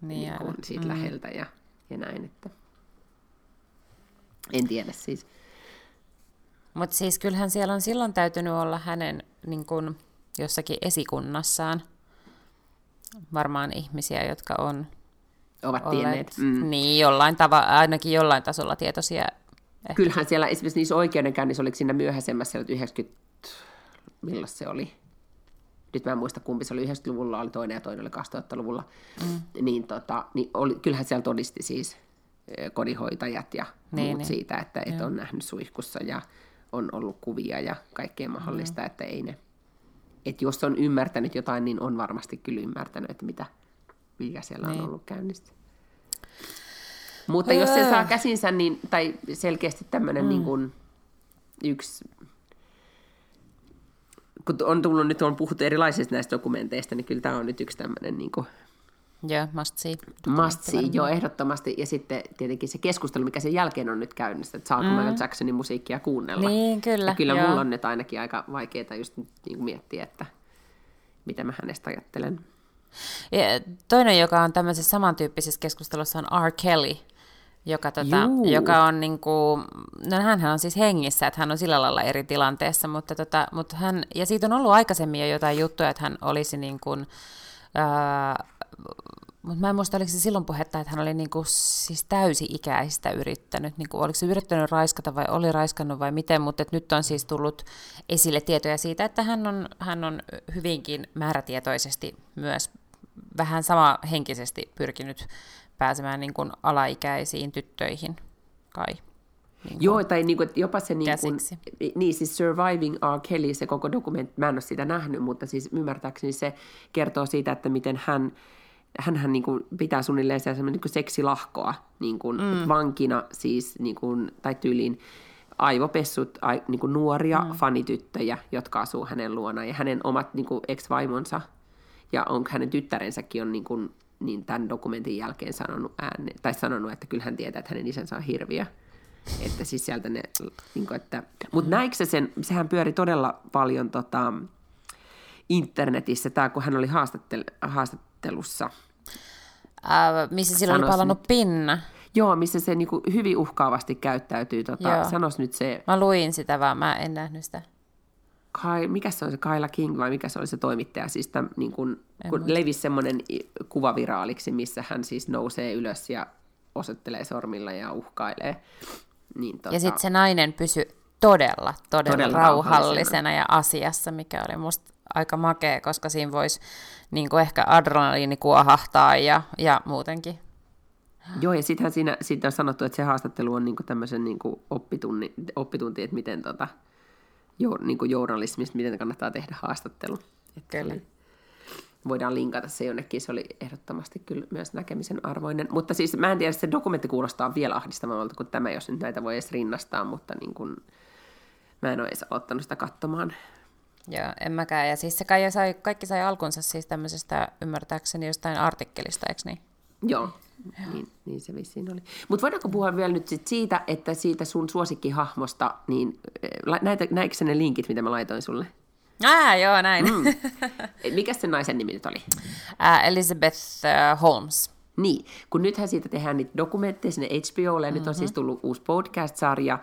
niin, niin kuin siitä mm. läheltä ja, ja näin. Että. En tiedä siis. Mutta siis kyllähän siellä on silloin täytynyt olla hänen niin kun, jossakin esikunnassaan varmaan ihmisiä, jotka on ovat olleet, tienneet. Mm. Niin, jollain tava, ainakin jollain tasolla tietoisia. Ehkä. Kyllähän siellä esimerkiksi niissä oikeudenkäynnissä, oliko siinä myöhäisemmässä, 90, milloin se oli? Nyt mä en muista kumpi se oli, 90-luvulla oli toinen ja toinen oli 2000-luvulla, mm. niin, tota, niin oli, kyllähän siellä todisti siis kodinhoitajat ja niin, muut niin. siitä, että et on nähnyt suihkussa ja on ollut kuvia ja kaikkea mahdollista, mm. että ei ne, että jos on ymmärtänyt jotain, niin on varmasti kyllä ymmärtänyt, että mitä, mikä siellä niin. on ollut käynnissä. Mutta öö. jos se saa käsinsä, niin, tai selkeästi tämmöinen mm. niin kuin, yksi kun on tullut, nyt on puhuttu erilaisista näistä dokumenteista, niin kyllä tämä on nyt yksi tämmöinen niin kuin, Joo, must see. Must see, joo, ehdottomasti. Ja sitten tietenkin se keskustelu, mikä sen jälkeen on nyt käynnissä, että saako mm. Michael Jacksonin musiikkia kuunnella. Niin, kyllä. Ja kyllä joo. mulla on nyt ainakin aika vaikeaa just niin kuin miettiä, että mitä mä hänestä ajattelen. Ja toinen, joka on tämmöisessä samantyyppisessä keskustelussa, on R. Kelly, joka, tota, joka on niin kuin, no hänhän on siis hengissä, että hän on sillä lailla eri tilanteessa, mutta, tota, mutta hän, ja siitä on ollut aikaisemmin jo jotain juttuja, että hän olisi niin kuin, mutta mä en muista, oliko se silloin puhetta, että hän oli niin kuin, siis täysi-ikäistä yrittänyt, niin kuin, oliko se yrittänyt raiskata vai oli raiskannut vai miten, mutta nyt on siis tullut esille tietoja siitä, että hän on, hän on hyvinkin määrätietoisesti myös vähän sama henkisesti pyrkinyt pääsemään niin kuin alaikäisiin tyttöihin kai. Niin Joo, tai niin kuin, jopa se niin, kuin, niin siis Surviving R. Kelly, se koko dokumentti, mä en ole sitä nähnyt, mutta siis ymmärtääkseni se kertoo siitä, että miten hän, hänhän niin kuin pitää suunnilleen sellaisen niin kuin seksilahkoa niin kuin mm. vankina siis, niin kuin, tai tyyliin aivopessut ai, niin kuin nuoria mm. fanityttöjä, jotka asuu hänen luonaan, ja hänen omat niin kuin ex-vaimonsa ja on, hänen tyttärensäkin on niin kuin, niin tämän dokumentin jälkeen sanonut, ääne, tai sanonut, että kyllä hän tietää, että hänen isänsä on hirviö. Että siis sieltä ne, niin kuin, että, mutta näikö se sen, sehän pyöri todella paljon tota, internetissä, tämä kun hän oli haastattel, haastattelussa. Ää, missä sillä oli palannut nyt, pinna. Joo, missä se niin kuin, hyvin uhkaavasti käyttäytyy. Tota, sanos nyt se... Mä luin sitä vaan, mä en nähnyt sitä. Kai, mikä se oli se Kaila King vai mikä se oli se toimittaja, siis tämän, niin kun, kun levisi semmoinen kuva viraaliksi, missä hän siis nousee ylös ja osoittelee sormilla ja uhkailee. Niin, tota... Ja sitten se nainen pysyi todella, todella, todella rauhallisena, ja asiassa, mikä oli musta aika makea, koska siinä voisi niin ehkä adrenaliini kuohahtaa ja, ja muutenkin. Joo, ja sittenhän siinä, siitä on sanottu, että se haastattelu on niin tämmöisen niin oppitunti, oppitunti, että miten tota, jo, niin kuin journalismista, miten kannattaa tehdä haastattelu. Että kyllä. Voidaan linkata se jonnekin, se oli ehdottomasti kyllä myös näkemisen arvoinen. Mutta siis mä en tiedä, se dokumentti kuulostaa vielä ahdistavalta kuin tämä, jos nyt näitä voi edes rinnastaa, mutta niin kuin, mä en ole edes aloittanut sitä katsomaan. Joo, en mäkään. Ja siis se kai sai, kaikki sai alkunsa siis tämmöisestä, ymmärtääkseni, jostain artikkelista, eikö niin? Joo, niin, niin se vissiin oli. Mutta voidaanko puhua vielä nyt sit siitä, että siitä sun suosikkihahmosta, niin eh, näitä, näikö ne linkit, mitä mä laitoin sulle? Ah, joo, näin. Mm. Mikä sen naisen nimi nyt oli? Uh, Elizabeth uh, Holmes. Niin, kun nythän siitä tehdään niitä dokumentteja sinne HBOlle, ja mm-hmm. nyt on siis mhm. tullut uusi podcast-sarja,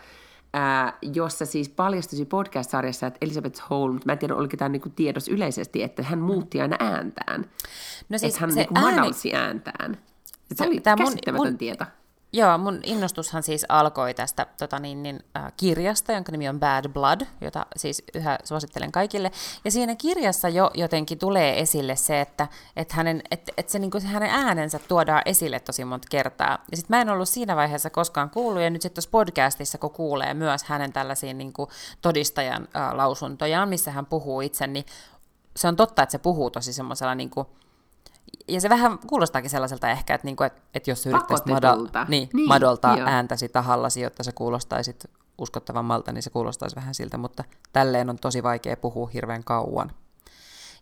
ää, jossa siis paljastui podcast-sarjassa, että Elizabeth Holmes, mä en tiedä, oliko tämä niinku tiedos yleisesti, että hän muutti aina ääntään. No siis että hän se niinku ääni... madalsi ääntään. Se oli tämä käsittämätön mun, tieto. Joo, mun innostushan siis alkoi tästä tota niin, niin, äh, kirjasta, jonka nimi on Bad Blood, jota siis yhä suosittelen kaikille. Ja siinä kirjassa jo jotenkin tulee esille se, että, että, hänen, että, että se, niin kuin, se hänen äänensä tuodaan esille tosi monta kertaa. Ja sitten mä en ollut siinä vaiheessa koskaan kuullut, ja nyt sitten tuossa podcastissa, kun kuulee myös hänen tällaisia niin kuin, todistajan äh, lausuntojaan, missä hän puhuu itse, niin se on totta, että se puhuu tosi semmoisella niin kuin, ja se vähän kuulostaakin sellaiselta ehkä, että, niinku, että, että jos yrittäisit mada, niin, niin, madoltaa joo. ääntäsi tahallasi, jotta se kuulostaisit uskottavammalta, niin se kuulostaisi vähän siltä, mutta tälleen on tosi vaikea puhua hirveän kauan.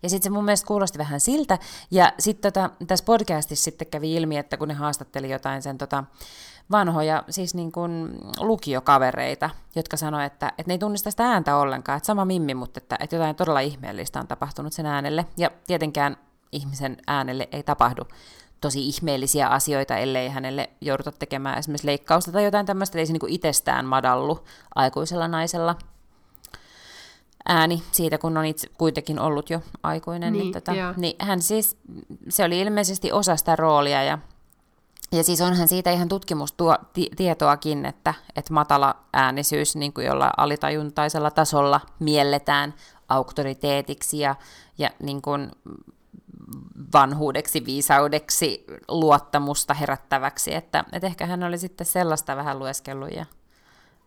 Ja sitten se mun mielestä kuulosti vähän siltä, ja sitten tota, tässä podcastissa sitten kävi ilmi, että kun ne haastatteli jotain sen tota, vanhoja, siis niin kuin lukiokavereita, jotka sanoi, että, että ne ei tunnista sitä ääntä ollenkaan, että sama mimmi, mutta että, että jotain todella ihmeellistä on tapahtunut sen äänelle. Ja tietenkään ihmisen äänelle ei tapahdu tosi ihmeellisiä asioita, ellei hänelle jouduta tekemään esimerkiksi leikkausta tai jotain tämmöistä, ei se niin itsestään madallu aikuisella naisella ääni siitä, kun on itse kuitenkin ollut jo aikuinen. Niin, niin, tota, niin hän siis, se oli ilmeisesti osa sitä roolia ja ja siis onhan siitä ihan tutkimustietoakin, että, että matala äänisyys niin kuin jolla alitajuntaisella tasolla mielletään auktoriteetiksi ja, ja niin kuin vanhuudeksi, viisaudeksi, luottamusta herättäväksi, että, että ehkä hän oli sitten sellaista vähän lueskellut ja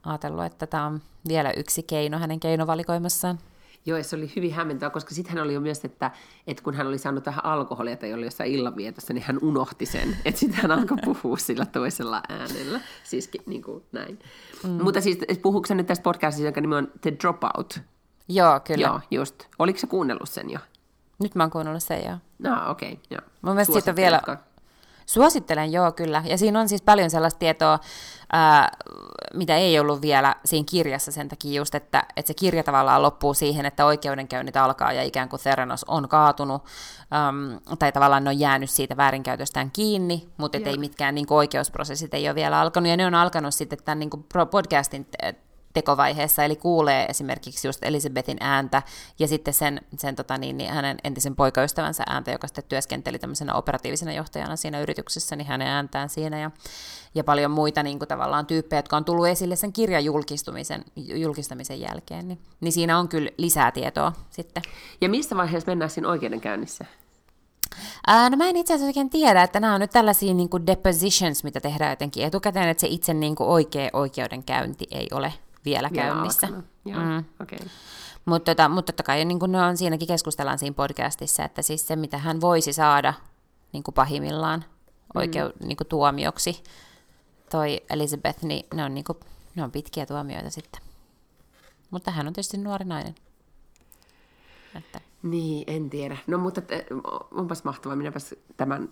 ajatellut, että tämä on vielä yksi keino hänen keinovalikoimassaan. Joo, se oli hyvin hämmentävä, koska sitten hän oli jo myös, että, että kun hän oli saanut tähän alkoholia tai oli jossain illanvietossa, niin hän unohti sen. Että sitten hän alkoi puhua sillä toisella äänellä. Siis niin kuin näin. Mm. Mutta siis puhuuko nyt tästä podcastista, jonka nimi on The Dropout? Joo, kyllä. Joo, just. Oliko se kuunnellut sen jo? Nyt mä oon kuunnellut sen, joo. No, okei, okay, joo. Mun mielestä siitä on vielä... Suosittelen, joo, kyllä. Ja siinä on siis paljon sellaista tietoa, ää, mitä ei ollut vielä siinä kirjassa sen takia just, että, että se kirja tavallaan loppuu siihen, että oikeudenkäynnit alkaa ja ikään kuin Theranos on kaatunut, äm, tai tavallaan ne on jäänyt siitä väärinkäytöstään kiinni, mutta ei mitkään niin kuin, oikeusprosessit ei ole vielä alkanut, ja ne on alkanut sitten tämän niin kuin, podcastin tekovaiheessa, eli kuulee esimerkiksi just Elisabetin ääntä ja sitten sen, sen tota niin, niin hänen entisen poikaystävänsä ääntä, joka sitten työskenteli tämmöisenä operatiivisena johtajana siinä yrityksessä, niin hänen ääntään siinä ja, ja paljon muita niin kuin tavallaan tyyppejä, jotka on tullut esille sen kirjan julkistumisen, julkistamisen jälkeen, niin, niin siinä on kyllä lisää tietoa sitten. Ja missä vaiheessa mennään siinä oikeudenkäynnissä? Ää, no mä en itse asiassa oikein tiedä, että nämä on nyt tällaisia niin kuin depositions, mitä tehdään jotenkin etukäteen, että se itse niin kuin oikea oikeudenkäynti ei ole vielä, vielä käynnissä. mm. okay. Mutta tota, mut totta kai niin ne on, siinäkin keskustellaan siinä podcastissa, että siis se, mitä hän voisi saada niin kuin pahimmillaan oikeu, mm. niin kuin tuomioksi, toi Elizabeth, niin ne on, niin kuin, ne on pitkiä tuomioita sitten. Mutta hän on tietysti nuori nainen. Että. Niin, en tiedä. No mutta te, onpas mahtavaa, minäpäs tämän,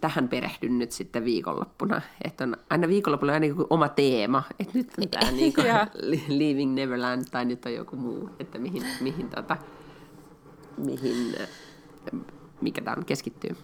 tähän perehdyn nyt sitten viikonloppuna. Että on aina viikonloppuna aina joku oma teema, että nyt on tämä niin Leaving Neverland tai nyt on joku muu, että mihin, mihin, tota, mihin mikä tämä keskittyy.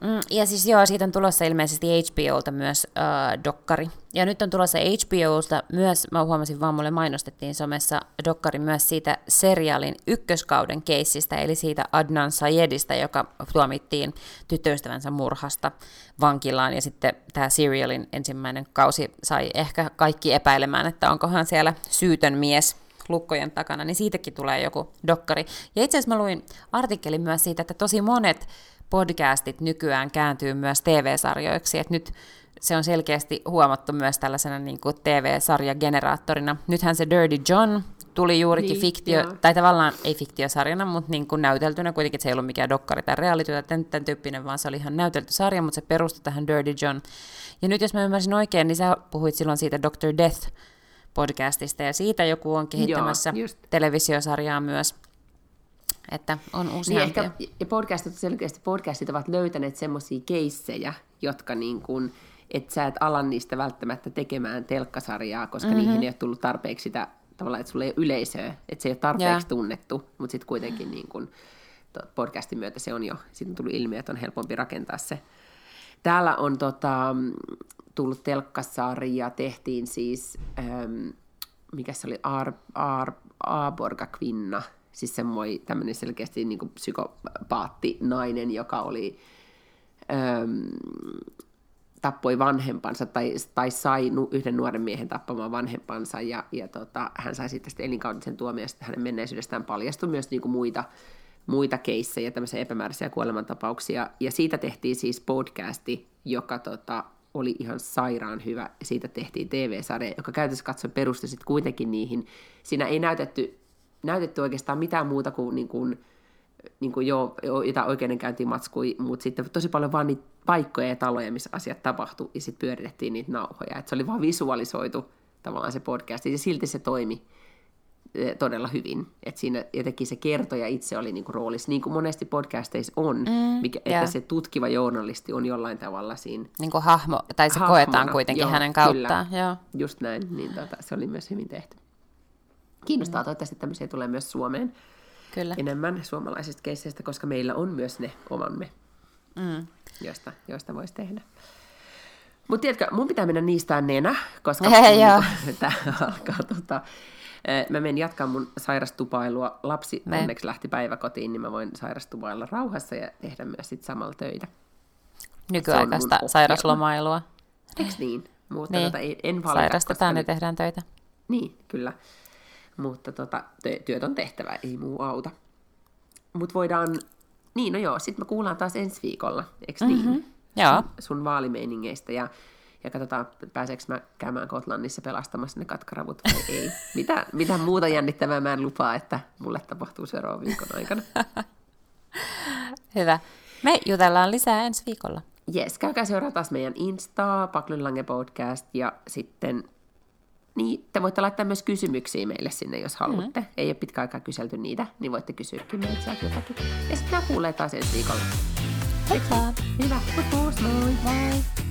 Mm, ja siis joo, siitä on tulossa ilmeisesti HBOlta myös äh, dokkari. Ja nyt on tulossa HBOlta myös, mä huomasin vaan, mulle mainostettiin somessa dokkari myös siitä seriaalin ykköskauden keissistä, eli siitä Adnan Sayedista, joka tuomittiin tyttöystävänsä murhasta vankilaan. Ja sitten tämä serialin ensimmäinen kausi sai ehkä kaikki epäilemään, että onkohan siellä syytön mies lukkojen takana, niin siitäkin tulee joku dokkari. Ja itse asiassa mä luin artikkelin myös siitä, että tosi monet podcastit nykyään kääntyy myös TV-sarjoiksi, että nyt se on selkeästi huomattu myös tällaisena niin kuin TV-sarjageneraattorina. Nythän se Dirty John tuli juurikin niin, fiktio, joo. tai tavallaan ei fiktiosarjana, mutta niin kuin näyteltynä kuitenkin, että se ei ollut mikään dokkari tai reality tai tämän, tämän tyyppinen, vaan se oli ihan näytelty sarja, mutta se perustui tähän Dirty John. Ja nyt jos mä ymmärsin oikein, niin sä puhuit silloin siitä Dr. Death podcastista, ja siitä joku on kehittämässä Joo, televisiosarjaa myös. Että on useampia. Niin ehkä, ja podcastit, selkeästi podcastit ovat löytäneet semmoisia keissejä, jotka niin kuin, että sä et ala niistä välttämättä tekemään telkkasarjaa, koska mm-hmm. niihin ei ole tullut tarpeeksi sitä, tavallaan, että sulla ei ole yleisöä, että se ei ole tarpeeksi yeah. tunnettu, mutta sitten kuitenkin niin kuin, podcastin myötä se on jo, sitten on tullut ilmi, että on helpompi rakentaa se. Täällä on tota, tullut telkkasarja, tehtiin siis, ähm, mikä se oli, Ar, Ar, Aborga Kvinna, siis semmoinen tämmöinen selkeästi niin kuin psykopaatti nainen, joka oli, äm, tappoi vanhempansa tai, tai sai nu, yhden nuoren miehen tappamaan vanhempansa ja, ja tota, hän sai sitten elinkautisen tuomiosta hänen menneisyydestään paljastui myös niin kuin muita, muita keissejä, tämmöisiä epämääräisiä kuolemantapauksia ja siitä tehtiin siis podcasti, joka tota, oli ihan sairaan hyvä. Siitä tehtiin TV-sarja, joka käytössä katsoen perustui sitten kuitenkin niihin. Siinä ei näytetty näytetty oikeastaan mitään muuta kuin, niin kuin, niin kuin jo, jo jotain oikeudenkäyntimatskui, mutta sitten tosi paljon vaan niitä paikkoja ja taloja, missä asiat tapahtui, ja sitten pyöritettiin niitä nauhoja. Et se oli vaan visualisoitu tavallaan se podcast, ja silti se toimi e, todella hyvin. Että siinä jotenkin se kertoja itse oli niinku roolissa, niin kuin monesti podcasteissa on, mm, mikä, yeah. että se tutkiva journalisti on jollain tavalla siinä. Niin kuin hahmo, tai se hahmona. koetaan kuitenkin joo, hänen kauttaan. Kyllä, joo. just näin, niin tota, se oli myös hyvin tehty kiinnostaa. Mm. Toivottavasti tämmöisiä tulee myös Suomeen Kyllä. enemmän suomalaisista keisseistä, koska meillä on myös ne omamme, mm. joista, joista voisi tehdä. Mutta tiedätkö, mun pitää mennä niistä nenä, koska tämä alkaa tota, Mä menen jatkaa mun sairastupailua. Lapsi me. onneksi lähti päiväkotiin, niin mä voin sairastupailla rauhassa ja tehdä myös sit samalla töitä. Nykyaikaista sairaslomailua. Eikö niin? Mutta niin. tota, en valita, Sairastetaan ja tehdään töitä. Niin, kyllä mutta tota, työt on tehtävä, ei muu auta. Mutta voidaan, niin no joo, sitten me kuullaan taas ensi viikolla, eikö mm-hmm. niin? Joo. Sun, sun vaalimeiningeistä ja, ja katsotaan, pääseekö mä käymään Kotlannissa pelastamassa ne katkaravut vai ei. Mitä, mitä muuta jännittävää mä en lupaa, että mulle tapahtuu seuraavan viikon aikana. Hyvä. Me jutellaan lisää ensi viikolla. Jes, käykää seuraa taas meidän Instaa, Paklunlange Podcast ja sitten niin te voitte laittaa myös kysymyksiä meille sinne, jos haluatte. Mm-hmm. Ei ole pitkä aikaa kyselty niitä, niin voitte kysyäkin meiltä jotakin. Ja sitten kuulee taas ensi viikolla. Heippa! Hyvä, pus, moi! Moi!